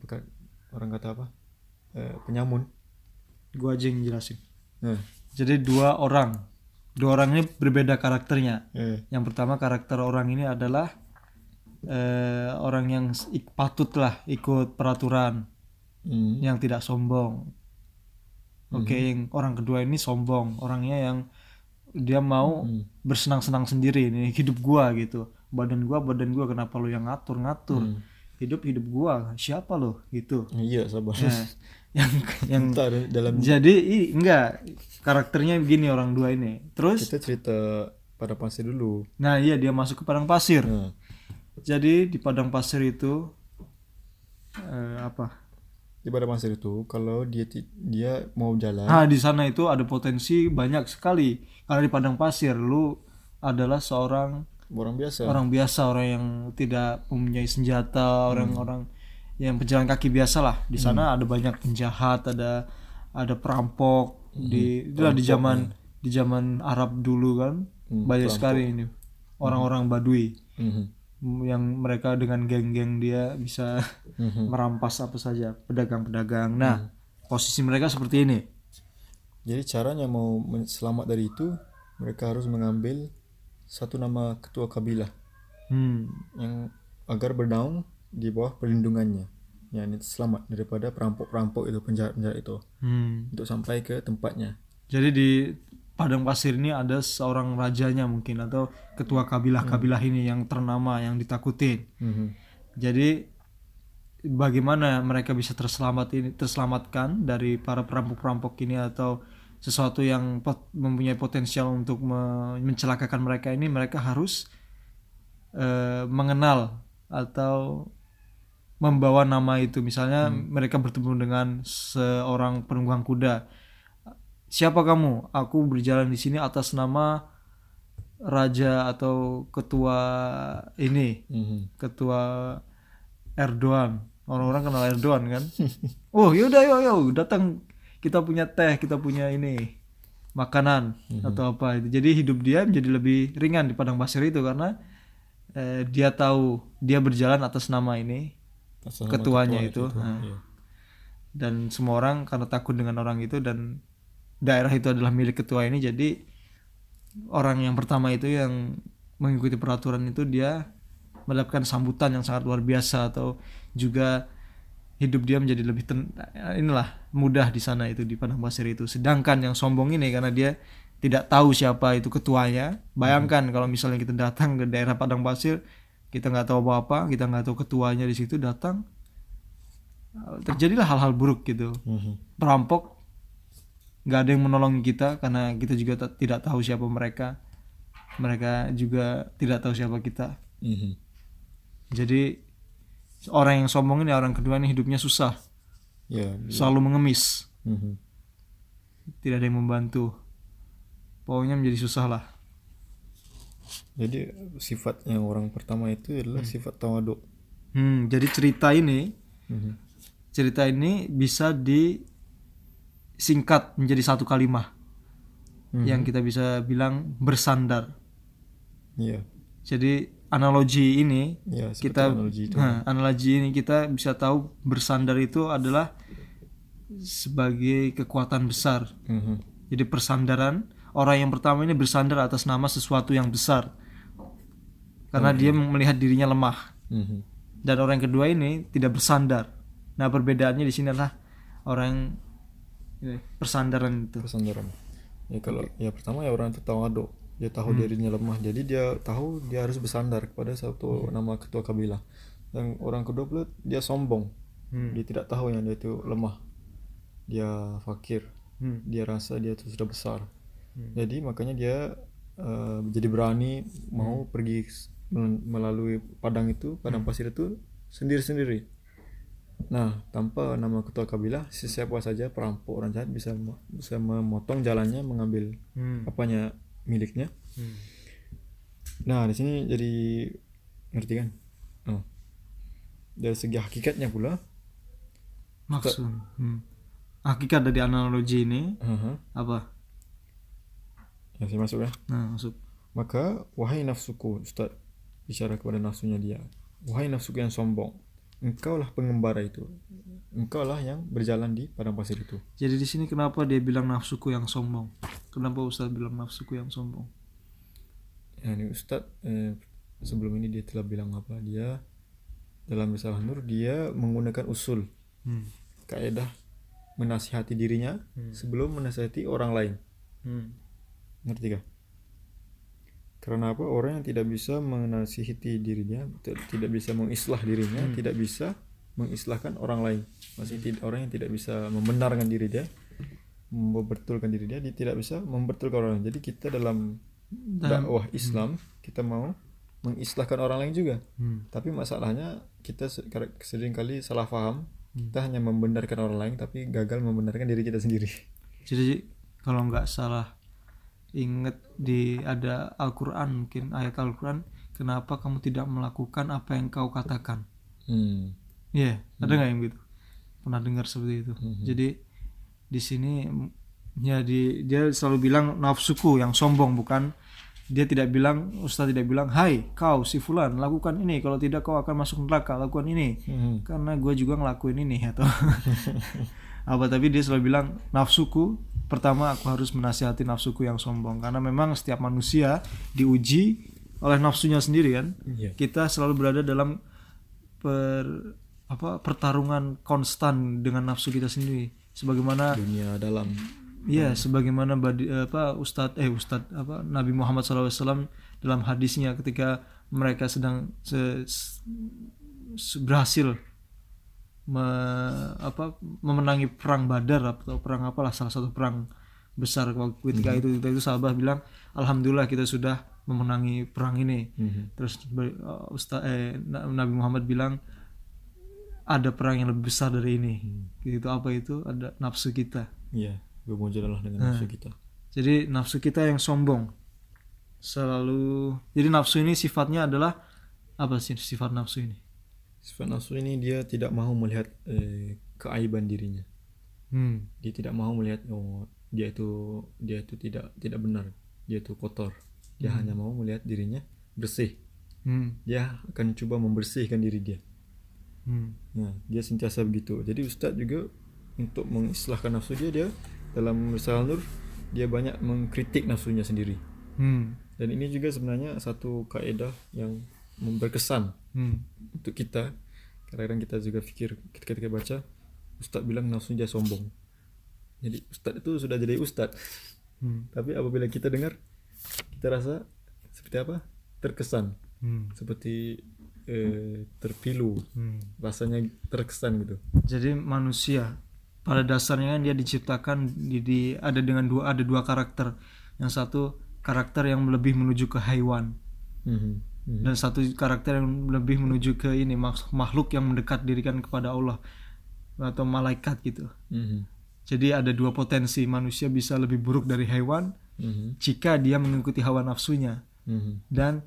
orang kata apa? Eh, penyamun. Gua aja yang jelasin. Nah, Jadi dua orang, dua orang ini berbeda karakternya. eh, Yang pertama karakter orang ini adalah eh, orang yang ik- patut lah ikut peraturan, hmm, yang tidak sombong. Oke, yang orang kedua ini sombong, orangnya yang dia mau Hmm. bersenang-senang sendiri ini hidup gua gitu. Badan gua, badan gua kenapa lu yang ngatur-ngatur? Hmm. Hidup hidup gua, siapa lo gitu. Iya sabar. Nah, yang yang Ntar dalam jadi i- enggak karakternya begini orang dua ini. Terus kita cerita pada pasir dulu. nah iya dia masuk ke padang pasir. Nah, Jadi di padang pasir itu eh, apa? di pada pasir itu kalau dia dia mau jalan, Nah, di sana itu ada potensi banyak sekali. Karena di padang pasir lu adalah seorang orang biasa. orang biasa, orang yang tidak mempunyai senjata, orang-orang yang pejalan kaki biasa lah. Di sana ada banyak penjahat, ada ada perampok di itulah di zaman di zaman Arab dulu kan. Hmm, banyak sekali ini orang-orang Badui Mhm. yang mereka dengan geng-geng dia bisa Mhm. merampas apa saja pedagang-pedagang. Nah, posisi mereka seperti ini. Jadi caranya mau selamat dari itu, mereka harus mengambil satu nama ketua kabilah Hmm. yang agar bernaung di bawah perlindungannya. Ya, ini selamat daripada perampok-perampok itu penjahat-penjahat itu Hmm. untuk sampai ke tempatnya. Jadi di padang pasir ini ada seorang rajanya mungkin atau ketua kabilah-kabilah ini yang ternama yang ditakutin. Mhm. Jadi bagaimana mereka bisa terselamat ini terselamatkan dari para perampok-perampok ini atau sesuatu yang pot- mempunyai potensial untuk me- mencelakakan mereka ini mereka harus eh, mengenal atau membawa nama itu. Misalnya mereka bertemu dengan seorang penunggang kuda. Siapa kamu? Aku berjalan di sini atas nama raja atau ketua ini Mhm. ketua Erdogan. Orang-orang kenal Erdogan kan? Oh yaudah yuk yuk datang. Kita punya teh kita punya ini makanan atau apa itu. Jadi hidup dia menjadi lebih ringan di padang pasir itu karena eh, dia tahu dia berjalan atas nama ini ketuanya ketua itu, nah. Iya. dan semua orang karena takut dengan orang itu dan daerah itu adalah milik ketua ini jadi orang yang pertama itu yang mengikuti peraturan itu dia mendapatkan sambutan yang sangat luar biasa atau juga hidup dia menjadi lebih ten inilah mudah di sana itu di padang pasir itu sedangkan yang sombong ini karena dia tidak tahu siapa itu ketuanya bayangkan kalau misalnya kita datang ke daerah padang pasir kita nggak tahu apa-apa kita nggak tahu ketuanya di situ datang terjadilah hal-hal buruk gitu Mhm. perampok nggak ada yang menolong kita karena kita juga tidak tahu siapa mereka mereka juga tidak tahu siapa kita Mhm. jadi orang yang sombong ini orang kedua ini hidupnya susah Ya. selalu mengemis Mhm. tidak ada yang membantu pokoknya menjadi susah lah Jadi sifat yang orang pertama itu adalah sifat tawaduk. hmm, jadi cerita ini Mhm. cerita ini bisa disingkat menjadi satu kalimat Mhm. yang kita bisa bilang bersandar Iya. jadi analogi ini Ya, kita analogi itu. nah, analogi ini kita bisa tahu bersandar itu adalah sebagai kekuatan besar. Mhm. Jadi persandaran orang yang pertama ini bersandar atas nama sesuatu yang besar. Karena dia melihat dirinya lemah. Mhm. Dan orang yang kedua ini tidak bersandar. Nah, perbedaannya di sini adalah orang ini, persandaran itu. Kesandaran. Ya kalau ya pertama ya orang itu tawaduk. Dia tahu dirinya lemah. Jadi dia tahu dia harus bersandar kepada satu nama ketua kabilah. Dan orang kedua pula dia sombong. Hmm. Dia tidak tahu yang dia itu lemah. dia fakir Hmm. dia rasa dia itu sudah besar Hmm. jadi makanya dia uh, jadi berani mau pergi melalui padang itu padang pasir itu sendiri-sendiri nah tanpa nama ketua kabilah siapa saja perampok orang jahat bisa bisa memotong jalannya mengambil Hmm. apanya miliknya Hmm. nah di sini jadi ngerti kan oh. dari segi hakikatnya pula Maksud. Hmm. Hakikat dari analogi ini aha, apa? Saya masuk ya Nah, masuk. Maka, wahai nafsuku, Ustaz, bicara kepada nafsunya dia. Wahai nafsuku yang sombong, engkaulah pengembara itu. Engkaulah yang berjalan di padang pasir itu. Jadi di sini kenapa dia bilang nafsuku yang sombong? Kenapa Ustaz bilang nafsuku yang sombong? Ya, ini Ustaz, eh, sebelum ini dia telah bilang apa? Dia dalam risalah Nur, dia menggunakan usul, Hmm. kaidah menasihati dirinya Hmm. sebelum menasihati orang lain. Hmm. Ngerti kah? Karena apa? Orang yang tidak bisa menasihati dirinya, tidak bisa mengislah dirinya, Hmm. tidak bisa mengislahkan orang lain. Masih tidak orang yang tidak bisa membenarkan diri dia, mempertulkan diri dia, dia tidak bisa mempertulkan orang lain. Jadi kita dalam dakwah Islam kita mau mengislahkan orang lain juga. Hmm. Tapi masalahnya kita se- kadang- sering kali salah paham. Hmm. Kita hanya membenarkan orang lain tapi gagal membenarkan diri kita sendiri. Jadi kalau nggak salah ingat di ada Al-Qur'an mungkin ayat Al-Qur'an kenapa kamu tidak melakukan apa yang kau katakan? Hmm. Iya, ada nggak yang gitu? Pernah dengar seperti itu. Mhm. Jadi di sini ya di, dia selalu bilang nafsuku yang sombong bukan dia tidak bilang Ustaz tidak bilang hai kau si fulan lakukan ini kalau tidak kau akan masuk neraka lakukan ini Hmm. karena gue juga ngelakuin ini atau apa tapi dia selalu bilang nafsuku pertama aku harus menasihati nafsuku yang sombong. Karena memang setiap manusia diuji oleh nafsunya sendiri kan? Iya. kita selalu berada dalam per apa pertarungan konstan dengan nafsu kita sendiri. Sebagaimana Dunia dalam. Iya, sebagaimana badi, apa Ustadz eh Ustadz apa Nabi Muhammad SAW dalam hadisnya ketika mereka sedang se- se- berhasil me- apa memenangi perang Badar atau perang apalah salah satu perang besar waktu ketika itu ketika itu sahabat bilang alhamdulillah kita sudah memenangi perang ini. Mhm. terus ber- uh, Ustaz eh Na- Nabi Muhammad bilang ada perang yang lebih besar dari ini. Itu apa itu? Ada nafsu kita. Iya, bermujalah dengan Nah. nafsu kita. jadi nafsu kita yang sombong. Selalu jadi nafsu ini sifatnya adalah apa sih sifat nafsu ini Sifat nafsu ini dia tidak mau melihat eh, keaiban dirinya. hmm. Dia tidak mau melihat oh dia itu dia itu tidak tidak benar. Dia itu kotor. Dia hanya mau melihat dirinya bersih. Hmm. Dia akan coba membersihkan diri dia. Hmm. Nah, dia sentiasa begitu. Jadi Ustadz juga untuk mengislahkan nafsu dia dia dalam risalah Nur dia banyak mengkritik nafsunya sendiri. Hmm. Dan ini juga sebenarnya satu kaidah yang berkesan Hmm. untuk kita kadang-kadang kita juga pikir ketika kita baca Ustadz bilang nafsu dia sombong jadi Ustadz itu sudah jadi Ustadz Hmm. tapi apabila kita dengar kita rasa seperti apa terkesan Hmm. seperti eh, terpilu Hmm. rasanya terkesan gitu Jadi manusia pada dasarnya kan dia diciptakan di, di- ada dengan dua ada dua karakter. Yang satu karakter yang lebih menuju ke hewan Mhm. Mhm. dan satu karakter yang lebih menuju ke ini mak- makhluk yang mendekat dirikan kepada Allah atau malaikat gitu. Mhm. Jadi ada dua potensi manusia bisa lebih buruk dari hewan Mhm. jika dia mengikuti hawa nafsunya Mhm. dan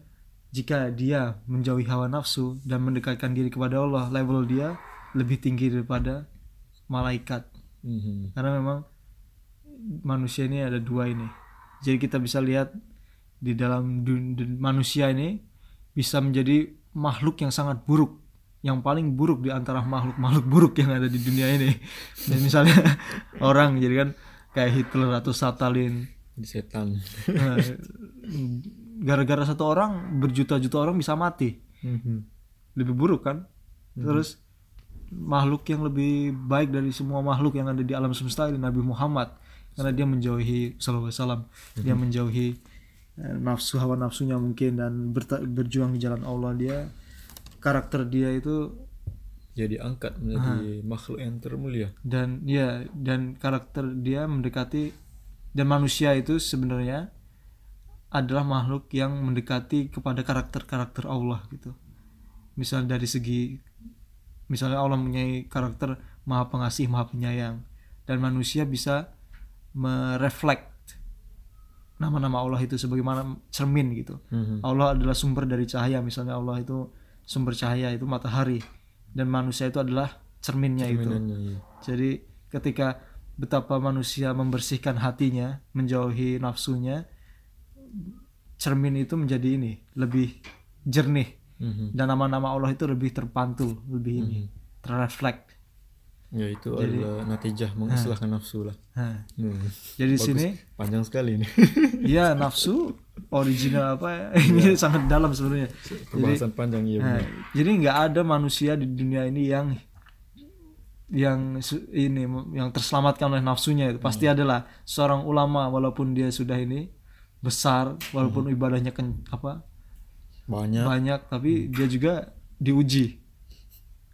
jika dia menjauhi hawa nafsu dan mendekatkan diri kepada Allah level dia lebih tinggi daripada malaikat Mhm. karena memang manusia ini ada dua ini jadi kita bisa lihat di dalam dun- dun- manusia ini bisa menjadi makhluk yang sangat buruk. Yang paling buruk di antara makhluk-makhluk buruk yang ada di dunia ini. Dan misalnya orang jadi kan kayak Hitler atau Stalin. Setan. Nah, gara-gara satu orang berjuta-juta orang bisa mati. Mhm. lebih buruk kan? Terus makhluk yang lebih baik dari semua makhluk yang ada di alam semesta ini Nabi Muhammad. Karena dia menjauhi sallallahu alaihi wasallam. Dia menjauhi eh, nafsu hawa nafsunya mungkin dan berjuang di jalan Allah dia karakter dia itu dia diangkat menjadi makhluk yang termulia. Dan ya dan karakter dia mendekati dan manusia itu sebenarnya adalah makhluk yang mendekati kepada karakter-karakter Allah gitu. Misal dari segi misalnya Allah mempunyai karakter maha pengasih, maha penyayang. Dan manusia bisa mereflek nama-nama Allah itu sebagaimana cermin gitu. Mhm. Allah adalah sumber dari cahaya misalnya Allah itu sumber cahaya itu matahari dan manusia itu adalah cerminnya itu. Iya. Jadi ketika betapa manusia membersihkan hatinya, menjauhi nafsunya, cermin itu menjadi ini lebih jernih Mhm. dan nama-nama Allah itu lebih terpantul, lebih ini terreflect. Ya itu adalah natijah mengislahkan nafsu lah. Hmm. jadi di Bagus. sini panjang sekali ini. Ya nafsu original apa? Ya, ini sangat dalam sebenarnya. pembahasan panjang iya Nah, benar. jadi nggak ada manusia di dunia ini yang yang ini yang terselamatkan oleh nafsunya itu. Pasti adalah seorang ulama walaupun dia sudah ini besar walaupun ibadahnya ken, apa? Banyak. Banyak tapi dia juga diuji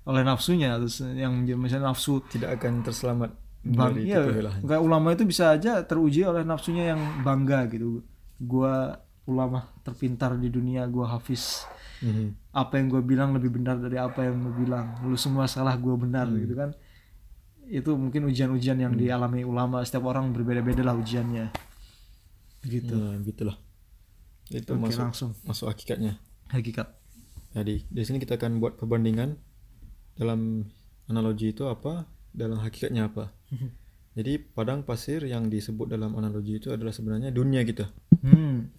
oleh nafsunya. Terus yang misalnya nafsu tidak akan terselamat bang iya kepemilahan kayak ulama itu bisa aja teruji oleh nafsunya yang bangga gitu. Gua ulama terpintar di dunia gua hafiz. Mhm. apa yang gue bilang lebih benar dari apa yang lu bilang. Lu semua salah gue benar Hmm. gitu kan. Itu mungkin ujian-ujian yang dialami ulama. Setiap orang berbeda-beda lah ujiannya. Gitu. Ya, gitulah itu Oke, masuk langsung. masuk hakikatnya. Hakikat. Jadi di sini kita akan buat perbandingan dalam analogi itu apa? Dalam hakikatnya apa? Jadi padang pasir yang disebut dalam analogi itu adalah sebenarnya dunia kita. Hmm.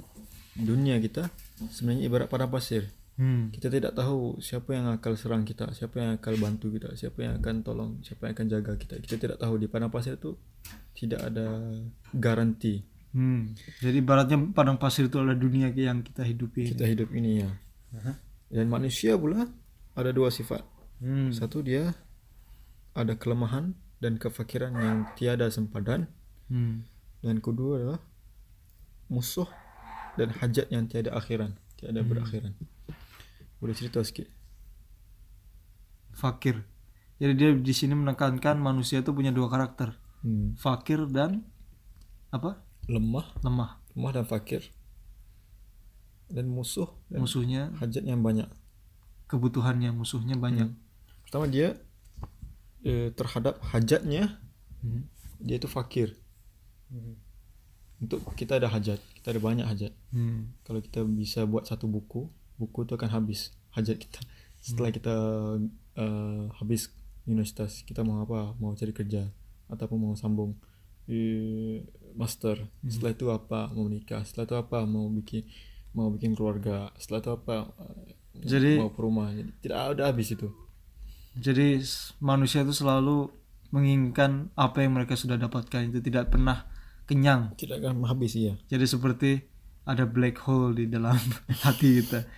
dunia kita sebenarnya ibarat padang pasir. Hmm. kita tidak tahu siapa yang akan serang kita siapa yang akan bantu kita siapa yang akan tolong siapa yang akan jaga kita. Kita tidak tahu. Di padang pasir itu tidak ada garansi Hmm. jadi baratnya padang pasir itu adalah dunia yang kita hidupi. Kita hidup ini ya. Dan manusia pula ada dua sifat hmm. satu dia ada kelemahan dan kefakiran yang tiada sempadan. Hmm. dan kedua adalah musuh dan hajat yang tiada akhiran tiada berakhiran. Boleh cerita sikit? Fakir. Jadi dia di sini menekankan manusia itu punya dua karakter. Hmm. fakir dan apa? Lemah. Lemah. Lemah dan fakir. Dan musuh dan musuhnya hajat yang banyak. kebutuhannya musuhnya banyak. Hmm. Pertama dia eh, terhadap hajatnya Hmm. dia itu fakir. Untuk kita ada hajat kita ada banyak hajat. Hmm. kalau kita bisa buat satu buku buku itu akan habis hajat kita. Setelah kita eh, habis universitas kita mau apa? Mau cari kerja ataupun mau sambung eh, master. Setelah itu apa? Mau menikah. Setelah itu apa? Mau bikin mau bikin keluarga. Setelah itu apa? Eh, Jadi- mau rumah. Tidak ada habis itu Jadi manusia itu selalu menginginkan apa yang mereka sudah dapatkan itu tidak pernah kenyang. tidak akan habis iya Jadi seperti ada black hole di dalam hati kita.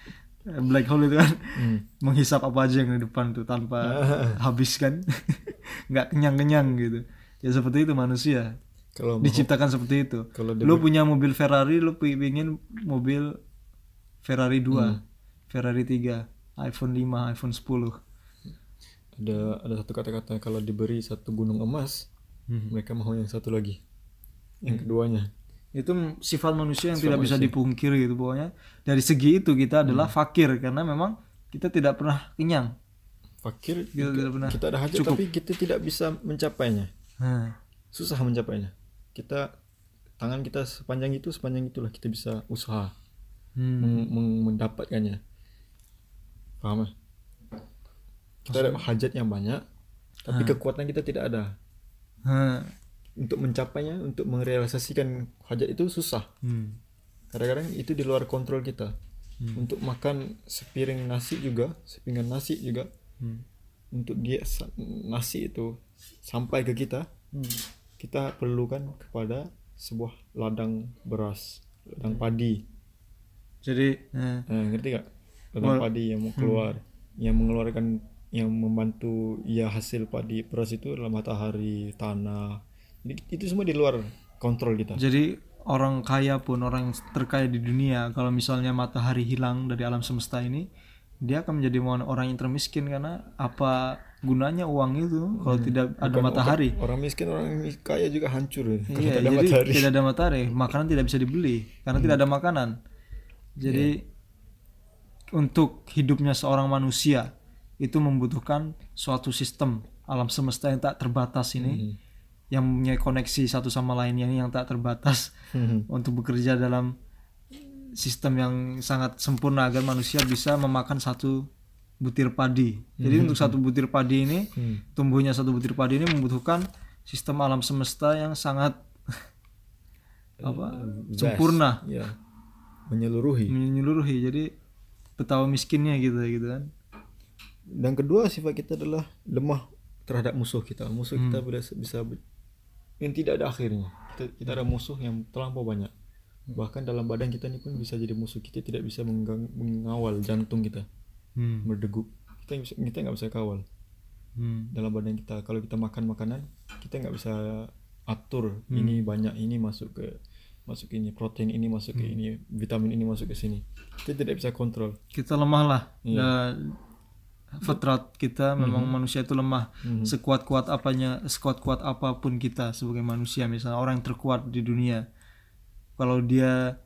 Black hole itu kan Hmm. menghisap apa aja yang di depan tuh tanpa habis kan. nggak kenyang-kenyang gitu. Ya seperti itu manusia. kalau mau- Diciptakan seperti itu. kalau Lu punya mobil Ferrari, lu pingin mobil Ferrari 2, Ferrari 3, iPhone 5, iPhone 10. Ada ada satu kata-kata kalau diberi satu gunung emas mereka mau yang satu lagi. Yang keduanya. Itu sifat manusia yang Sifat tidak bisa dipungkiri gitu pokoknya. Dari segi itu kita adalah fakir karena memang kita tidak pernah kenyang. Fakir kita tidak pernah kita ada hajat tapi kita tidak bisa mencapainya. Nah, susah mencapainya. Kita tangan kita sepanjang itu sepanjang itulah kita bisa usaha. Hmm. mendapatkannya. Paham ya? Kita ada hajat yang banyak tapi kekuatan kita tidak ada. Nah, untuk mencapainya untuk merealisasikan hajat itu susah. Hmm. kadang-kadang itu di luar kontrol kita. Untuk makan sepiring nasi juga sepinggan nasi juga. Hmm. untuk dia nasi itu sampai ke kita Hmm. kita perlukan kepada sebuah ladang beras ladang padi. Jadi nah, nah, ngerti gak ladang padi yang mau keluar yang mengeluarkan yang membantu ya hasil padi beras itu adalah matahari tanah Jadi, itu semua di luar kontrol kita jadi orang kaya pun orang yang terkaya di dunia kalau misalnya matahari hilang dari alam semesta ini dia akan menjadi orang yang termiskin karena apa gunanya uang itu kalau tidak ada Bukan matahari Orang, orang miskin, orang kaya juga hancur ya. Iya, ada jadi matahari. tidak ada matahari, makanan tidak bisa dibeli karena tidak ada makanan. Jadi untuk hidupnya seorang manusia itu membutuhkan suatu sistem alam semesta yang tak terbatas ini, yang punya koneksi satu sama lainnya yang tak terbatas Hmm. untuk bekerja dalam sistem yang sangat sempurna agar manusia bisa memakan satu butir padi. Jadi untuk satu butir padi ini Hmm. tumbuhnya satu butir padi ini membutuhkan sistem alam semesta yang sangat apa Vast. sempurna Ya. Menyeluruhi. menyeluruhi jadi betapa miskinnya gitu gitu kan Dan kedua sifat kita adalah lemah terhadap musuh kita. Musuh kita Hmm. bisa bisa ber- yang tidak ada akhirnya. Kita, kita ada musuh yang terlampau banyak. Hmm. Bahkan dalam badan kita ini pun bisa jadi musuh. Kita tidak bisa mengawal jantung kita hmm. berdegup. Kita bisa, kita nggak bisa kawal Hmm. dalam badan kita. Kalau kita makan makanan, kita nggak bisa atur Hmm. ini banyak ini masuk ke masuk ini protein ini masuk Hmm. ke ini vitamin ini masuk ke sini. Kita tidak bisa kontrol. kita lemah lah Iya. Fitrat kita memang manusia itu lemah Mhm. sekuat kuat apanya sekuat kuat apa pun kita sebagai manusia misalnya orang yang terkuat di dunia kalau dia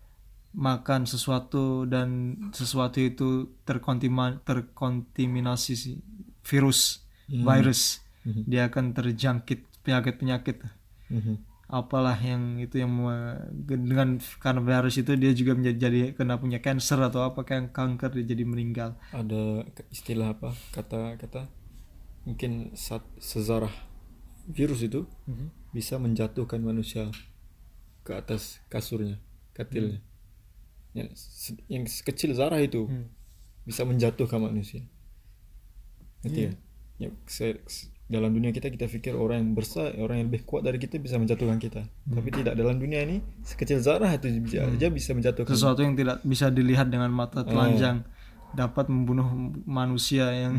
makan sesuatu dan sesuatu itu terkontima, terkontaminasi si- virus virus Mhm. dia akan terjangkit penyakit penyakit Mhm. Apalah yang itu yang dengan karena virus itu dia juga menjadi jadi kena punya cancer atau apa kayak kanker dia jadi meninggal. Ada istilah apa? Kata-kata mungkin saat sejarah virus itu bisa menjatuhkan manusia ke atas kasurnya katilnya. Yang, se- yang sekecil zarah itu Hmm. bisa menjatuhkan manusia. Ngerti ya? Ya, dalam dunia kita kita pikir orang yang besar orang yang lebih kuat dari kita bisa menjatuhkan kita. Tapi tidak dalam dunia ini sekecil zarah itu bisa aja bisa menjatuhkan sesuatu yang tidak bisa dilihat dengan mata telanjang dapat membunuh manusia yang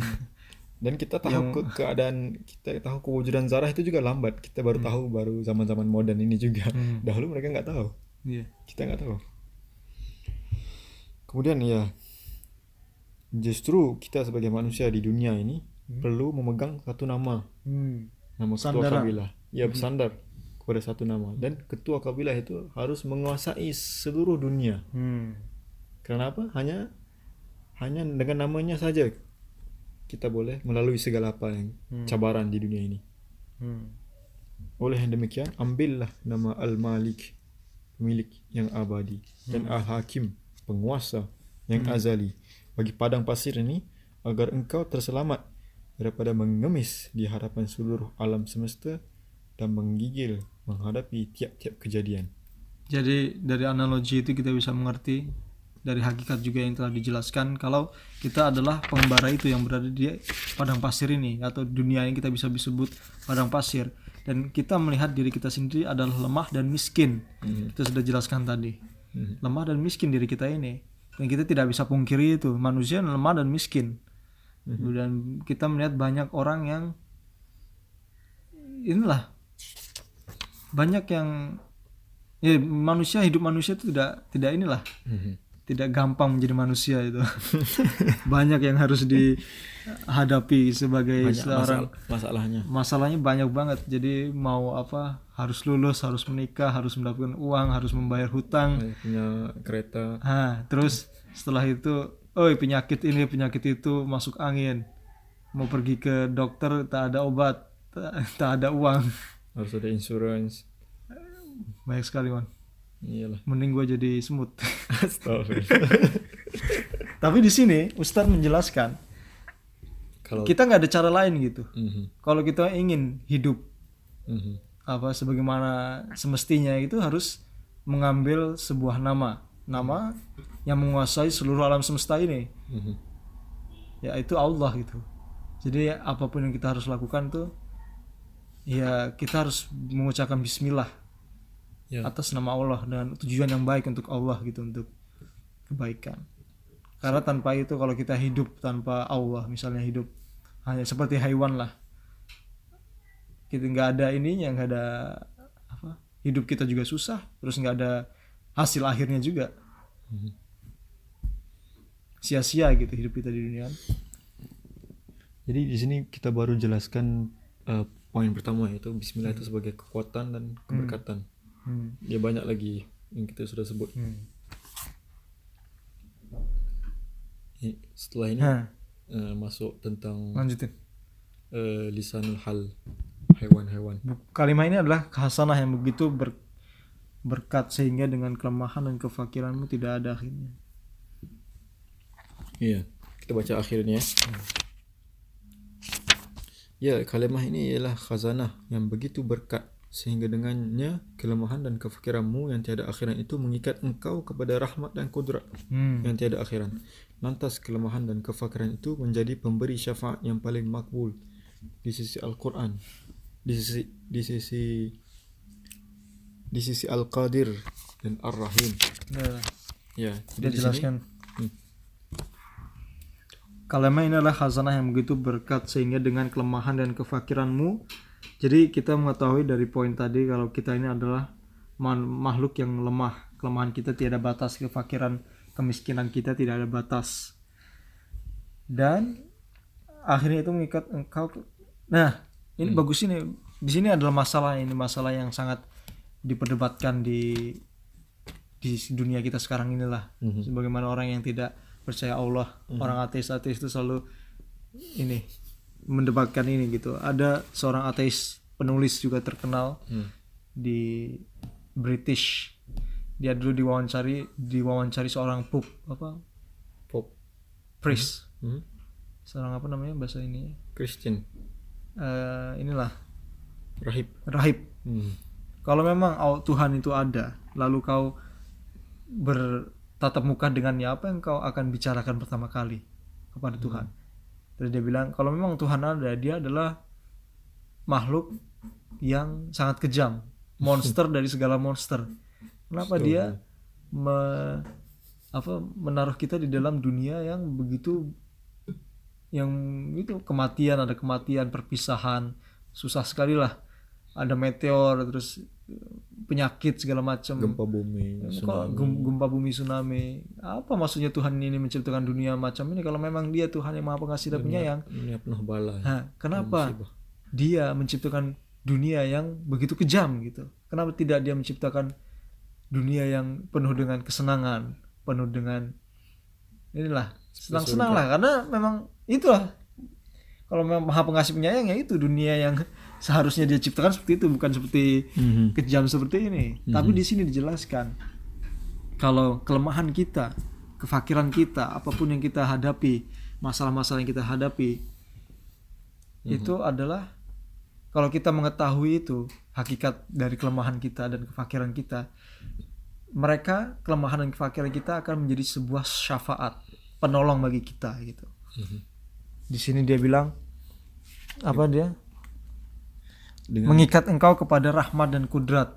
dan kita tahu ke- keadaan kita tahu kewujudan zarah itu juga lambat. Kita baru tahu baru zaman zaman modern ini juga. Hmm. dahulu mereka nggak tahu. Iya. kita nggak tahu. Kemudian ya justru kita sebagai manusia di dunia ini perlu memegang satu nama. Hmm. nama ketua Sandaran. kabilah. Ya bersandar kepada satu nama. Dan ketua kabilah itu harus menguasai seluruh dunia. Hmm. karena apa? Hanya hanya dengan namanya saja kita boleh melalui segala apa yang cabaran di dunia ini. Hmm. oleh yang demikian ambillah nama Al-Malik pemilik yang abadi dan Al-Hakim penguasa yang azali. Bagi padang pasir ini agar engkau terselamat daripada mengemis di hadapan seluruh alam semesta dan menggigil menghadapi tiap-tiap kejadian. Jadi dari analogi itu kita bisa mengerti dari hakikat juga yang telah dijelaskan kalau kita adalah pengembara itu yang berada di padang pasir ini atau dunia yang kita bisa disebut padang pasir dan kita melihat diri kita sendiri adalah lemah dan miskin. Kita sudah jelaskan tadi. Mhm. Lemah dan miskin diri kita ini. Dan kita tidak bisa pungkiri itu. Manusia lemah dan miskin. Dan kita melihat banyak orang yang inilah banyak yang ya manusia hidup manusia itu tidak tidak inilah Mhm. tidak gampang menjadi manusia itu. Banyak yang harus dihadapi sebagai Banyak seorang masalah- masalahnya. masalahnya banyak banget. Jadi mau apa harus lulus harus menikah harus mendapatkan uang harus membayar hutang. Punya kereta. Ah terus setelah itu oh penyakit ini penyakit itu masuk angin. Mau pergi ke dokter tak ada obat tak, tak ada uang. Harus ada insurance. Banyak sekali man iyalah. Mending gua jadi semut tapi di sini Ustadz menjelaskan kalau kita nggak ada cara lain gitu. Mhm. kalau kita ingin hidup Mhm. apa sebagaimana semestinya itu harus mengambil sebuah nama nama yang menguasai seluruh alam semesta ini. Mhm. yaitu Allah gitu. Jadi apa pun yang kita harus lakukan tuh ya kita harus mengucapkan Bismillah ya. atas nama Allah dengan tujuan yang baik untuk Allah gitu untuk kebaikan. Karena tanpa itu kalau kita hidup tanpa Allah misalnya hidup hanya seperti hewan lah kita nggak ada ininya nggak ada apa hidup kita juga susah terus nggak ada hasil akhirnya juga sia-sia gitu hidup kita di dunia Jadi di sini kita baru jelaskan uh, poin pertama yaitu Bismillah itu sebagai kekuatan dan keberkatan. Hmm. Ya banyak lagi yang kita sudah sebut. Hmm. Setelah ini uh, masuk tentang lanjutin. uh, lisanul hal hewan-hewan. Kalimat ini adalah khasanah yang begitu ber- berkat sehingga dengan kelemahan dan kefakiranmu tidak ada akhirnya. Iya, kita baca akhirnya. ya. Kalimah ini ialah khazanah yang begitu berkat sehingga dengannya kelemahan dan kefikiranmu yang tiada akhiran itu mengikat engkau kepada rahmat dan kudrat Hmm. yang tiada akhiran. Lantas kelemahan dan kefakiran itu menjadi pemberi syafaat yang paling makbul di sisi Al-Quran, di sisi di sisi di sisi Al-Qadir dan Ar-Rahim. Nah, Ya, Kita jadi di sini jelaskan. Hmm. Ini adalah khazanah yang begitu berkat sehingga dengan kelemahan dan kefakiranmu. Jadi kita mengetahui dari poin tadi kalau kita ini adalah makhluk yang lemah. Kelemahan kita tiada batas, kefakiran, kemiskinan kita tidak ada batas. Dan akhirnya itu mengikat engkau. Nah, ini bagus ini. Di sini adalah masalah ini masalah yang sangat diperdebatkan di di dunia kita sekarang inilah Mhm. sebagaimana orang yang tidak percaya Allah orang ateis ateis itu selalu ini mendebatkan ini gitu ada seorang ateis penulis juga terkenal Hmm. di British dia dulu diwawancari diwawancari seorang pub apa Pop. priest Hmm. seorang apa namanya bahasa ini Christian. Eh, inilah Rahib. rahib Hmm. Kalau memang au- Tuhan itu ada lalu kau bertatap muka dengannya apa yang kau akan bicarakan pertama kali kepada Tuhan? Terus dia bilang kalau memang Tuhan ada dia adalah makhluk yang sangat kejam monster dari segala monster. Kenapa dia me- apa menaruh kita di dalam dunia yang begitu yang itu kematian ada kematian perpisahan susah sekali lah. Ada meteor terus penyakit segala macam. Gempa bumi. Gem- gempa bumi tsunami? Apa maksudnya Tuhan ini menciptakan dunia macam ini kalau memang dia Tuhan yang maha pengasih dan penyayang? Dunia penuh bala. Nah, kenapa dia menciptakan dunia yang begitu kejam gitu? Kenapa tidak dia menciptakan dunia yang penuh dengan kesenangan penuh dengan inilah senang-senang lah. Karena memang itulah kalau memang maha pengasih penyayang ya itu dunia yang seharusnya dia ciptakan seperti itu bukan seperti Mhm. kejam seperti ini. Tapi di sini dijelaskan kalau kelemahan kita, kefakiran kita, apa pun yang kita hadapi, masalah-masalah yang kita hadapi, itu adalah kalau kita mengetahui itu hakikat dari kelemahan kita dan kefakiran kita, mereka kelemahan dan kefakiran kita akan menjadi sebuah syafaat, penolong bagi kita gitu. Mhm. Di sini dia bilang apa dia? Dengan mengikat engkau kepada rahmat dan kudrat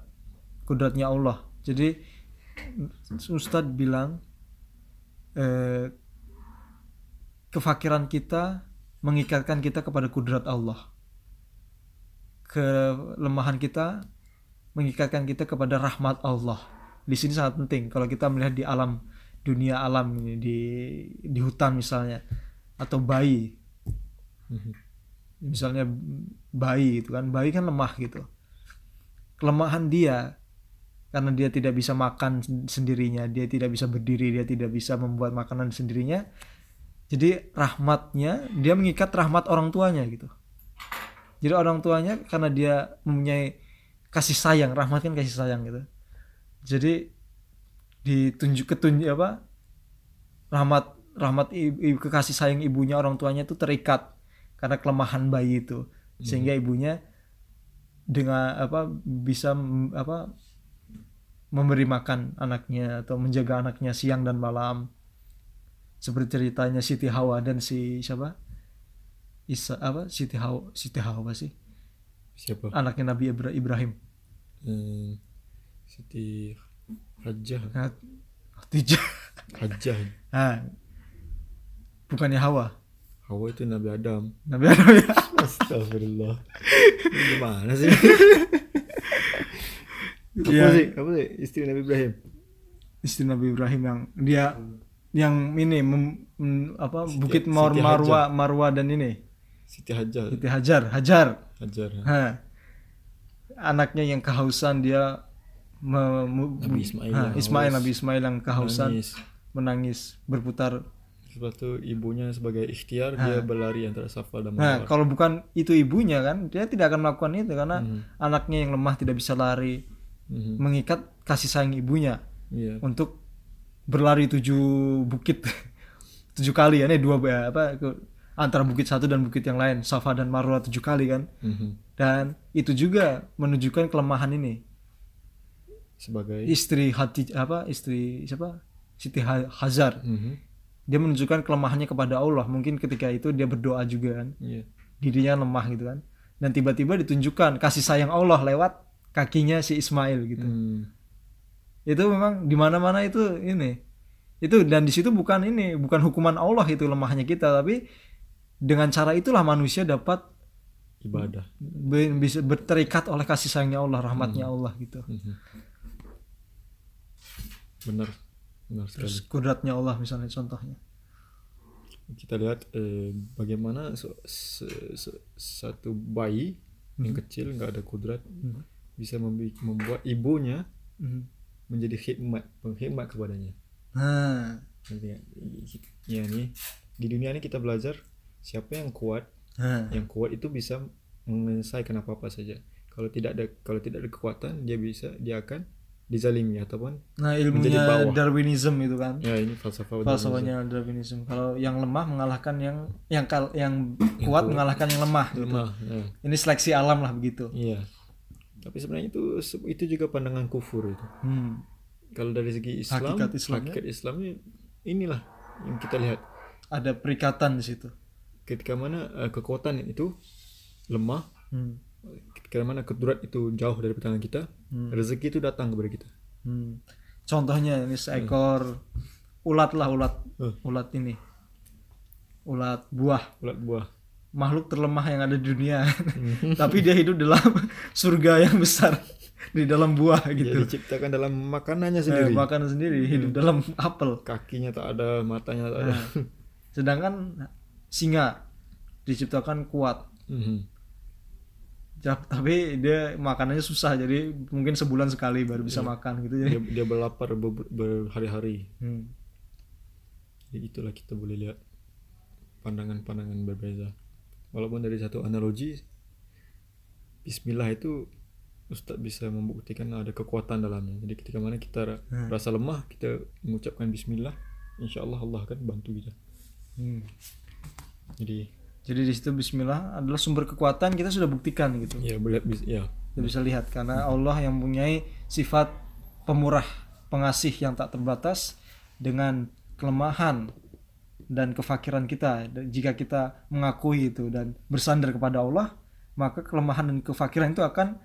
kudratnya Allah jadi Ustadz bilang eh, kefakiran kita mengikatkan kita kepada kudrat Allah kelemahan kita mengikatkan kita kepada rahmat Allah di sini sangat penting kalau kita melihat di alam dunia alam ini di di hutan misalnya atau bayi. Misalnya bayi itu kan bayi kan lemah gitu. Kelemahan dia karena dia tidak bisa makan sen- sendirinya dia tidak bisa berdiri dia tidak bisa membuat makanan sendirinya jadi rahmatnya dia mengikat rahmat orang tuanya gitu. Jadi orang tuanya karena dia mempunyai kasih sayang rahmat kan kasih sayang gitu. Jadi ditunjuk ketunjuk apa rahmat rahmat ibu- kekasih sayang ibunya orang tuanya itu terikat karena kelemahan bayi itu sehingga ibunya dengan apa bisa apa memberi makan anaknya atau menjaga anaknya siang dan malam seperti ceritanya Siti Hawa dan si siapa Isa apa Siti Hawa Siti Hawa sih siapa? anaknya Nabi Ibra- Ibrahim Eh, Siti Hajjah. Khadijah. Hajjah. nah, bukannya Hawa Hawa itu Nabi Adam. Nabi Adam ya Astagfirullah. Gimana sih? apa Iya. sih? Apa sih? Istri Nabi Ibrahim. istri Nabi Ibrahim yang dia yang ini mem- mem- apa Bukit Siti Mar Hajjah. Marwa Marwa dan ini Siti Hajar Siti Hajar Hajar Hajar Ha. anaknya yang kehausan dia me- Nabi Ismail Ha, Ismail. Nabi Ismail yang kehausan Nangis. menangis berputar Sebab itu ibunya sebagai ikhtiar dia berlari antara Safa dan Nah, Marwah. kalau bukan itu ibunya kan, dia tidak akan melakukan itu karena Hmm. anaknya yang lemah tidak bisa lari, Mhm. mengikat kasih sayang ibunya Iya. untuk berlari tujuh bukit, tujuh kali ya, nih dua eh, apa antara bukit satu dan bukit yang lain, Safa dan Marwah tujuh kali kan, Mhm. dan itu juga menunjukkan kelemahan ini. Sebagai Istri hati apa istri siapa Siti Ha- Hazar, Mhm. Dia menunjukkan kelemahannya kepada Allah. Mungkin ketika itu dia berdoa juga kan. Iya. dirinya lemah gitu kan dan tiba-tiba ditunjukkan kasih sayang Allah lewat kakinya si Ismail gitu Hmm. itu memang di mana-mana itu ini itu dan di situ bukan ini bukan hukuman Allah itu lemahnya kita tapi dengan cara itulah manusia dapat Ibadah. bisa berterikat oleh kasih sayangnya Allah rahmatnya Allah gitu Mhm. Benar. Benar sekali. terus kudratnya Allah misalnya contohnya kita lihat eh, bagaimana se- se- se- satu bayi yang kecil nggak ada kudrat Mhm. bisa membuat ibunya Mhm. menjadi khidmat pengkhidmat kepadanya nah nggak? ya nih di dunia ini kita belajar siapa yang kuat nah yang kuat itu bisa menyelesaikan apa apa saja kalau tidak ada kalau tidak ada kekuatan dia bisa dia akan dizalimi ataupun nah ilmunya. Darwinism itu kan ya ini falsafah falsafahnya Darwinism. Kalau yang lemah mengalahkan yang yang kal yang kuat mengalahkan yang lemah. gitu. lemah ya. Ini seleksi alam lah begitu. iya tapi sebenarnya itu itu juga pandangan kufur itu Hmm. kalau dari segi Islam Hakikat Islamnya? hakikat Islamnya inilah yang kita lihat Ada perikatan di situ. ketika mana eh, kekuatan itu lemah Hmm. Ketika mana kudrat itu jauh dari tangan kita Hmm. rezeki itu datang kepada kita Hmm. Contohnya ini seekor ulat lah ulat Hmm. ulat ini. Ulat buah ulat buah makhluk terlemah yang ada di dunia. Tapi dia hidup dalam surga yang besar di dalam buah dia gitu. diciptakan dalam makanannya Eh, sendiri makan sendiri hidup dalam apel. kakinya tak ada matanya tak ada Nah, sedangkan singa diciptakan kuat Mhm. Tapi dia makanannya susah jadi mungkin sebulan sekali baru bisa makan gitu jadi dia, dia berlapar ber- berhari-hari Hmm. Jadi itulah kita boleh lihat pandangan-pandangan berbeza walaupun dari satu analogi Bismillah itu Ustadz bisa membuktikan ada kekuatan dalamnya jadi ketika mana kita Hmm. rasa lemah kita mengucapkan Bismillah Insya Allah Allah akan bantu kita Hmm. jadi jadi di situ Bismillah adalah sumber kekuatan kita sudah buktikan gitu. Ya boleh ya kita bisa lihat karena Allah yang mempunyai sifat pemurah pengasih yang tak terbatas dengan kelemahan dan kefakiran kita. Jika kita mengakui itu dan bersandar kepada Allah maka kelemahan dan kefakiran itu akan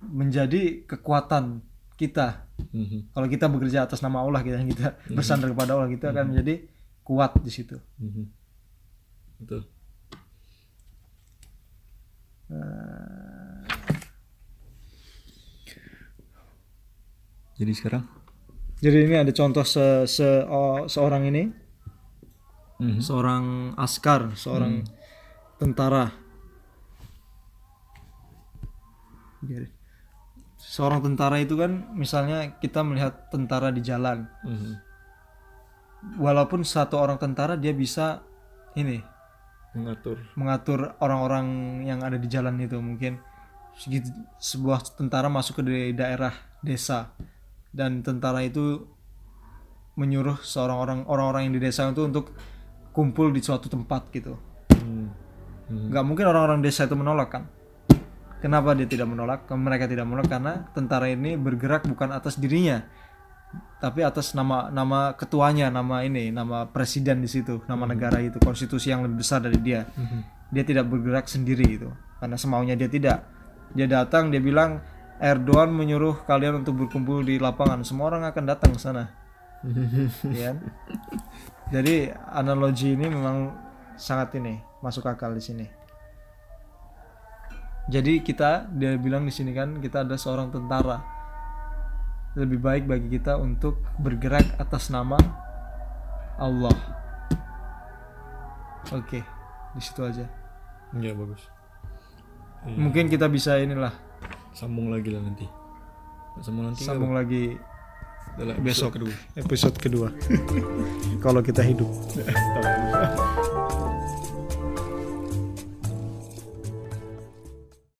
menjadi kekuatan kita. Mhm. kalau kita bekerja atas nama Allah kita kita bersandar kepada Allah kita akan menjadi kuat di situ. Mhm. betul jadi sekarang jadi ini ada contoh se, se- seorang ini Mhm. seorang askar seorang tentara Biarin. seorang tentara itu kan misalnya kita melihat tentara di jalan Mhm. walaupun satu orang tentara dia bisa ini mengatur. Mengatur orang-orang yang ada di jalan itu mungkin. Segitu- sebuah tentara masuk ke daerah desa. Dan tentara itu menyuruh seorang orang orang-orang yang di desa itu untuk kumpul di suatu tempat gitu. Mhm. Mhm. nggak mungkin orang-orang desa itu menolak kan? Kenapa dia tidak menolak? Mereka tidak menolak karena tentara ini bergerak bukan atas dirinya tapi atas nama nama ketuanya nama ini nama presiden di situ nama negara itu konstitusi yang lebih besar dari dia. Mhm. dia tidak bergerak sendiri itu karena semaunya dia tidak. Dia datang dia bilang Erdogan menyuruh kalian untuk berkumpul di lapangan. Semua orang akan datang ke sana. Ya jadi analogi ini memang sangat ini masuk akal di sini. Jadi kita dia bilang di sini kan kita ada seorang tentara lebih baik bagi kita untuk bergerak atas nama Allah oke di situ aja Iya bagus. Iya. Mungkin kita bisa inilah Sambung lagi lah nanti. Sambung nanti sambung lagi adalah besok kedua. episode kedua. Kalau kita hidup.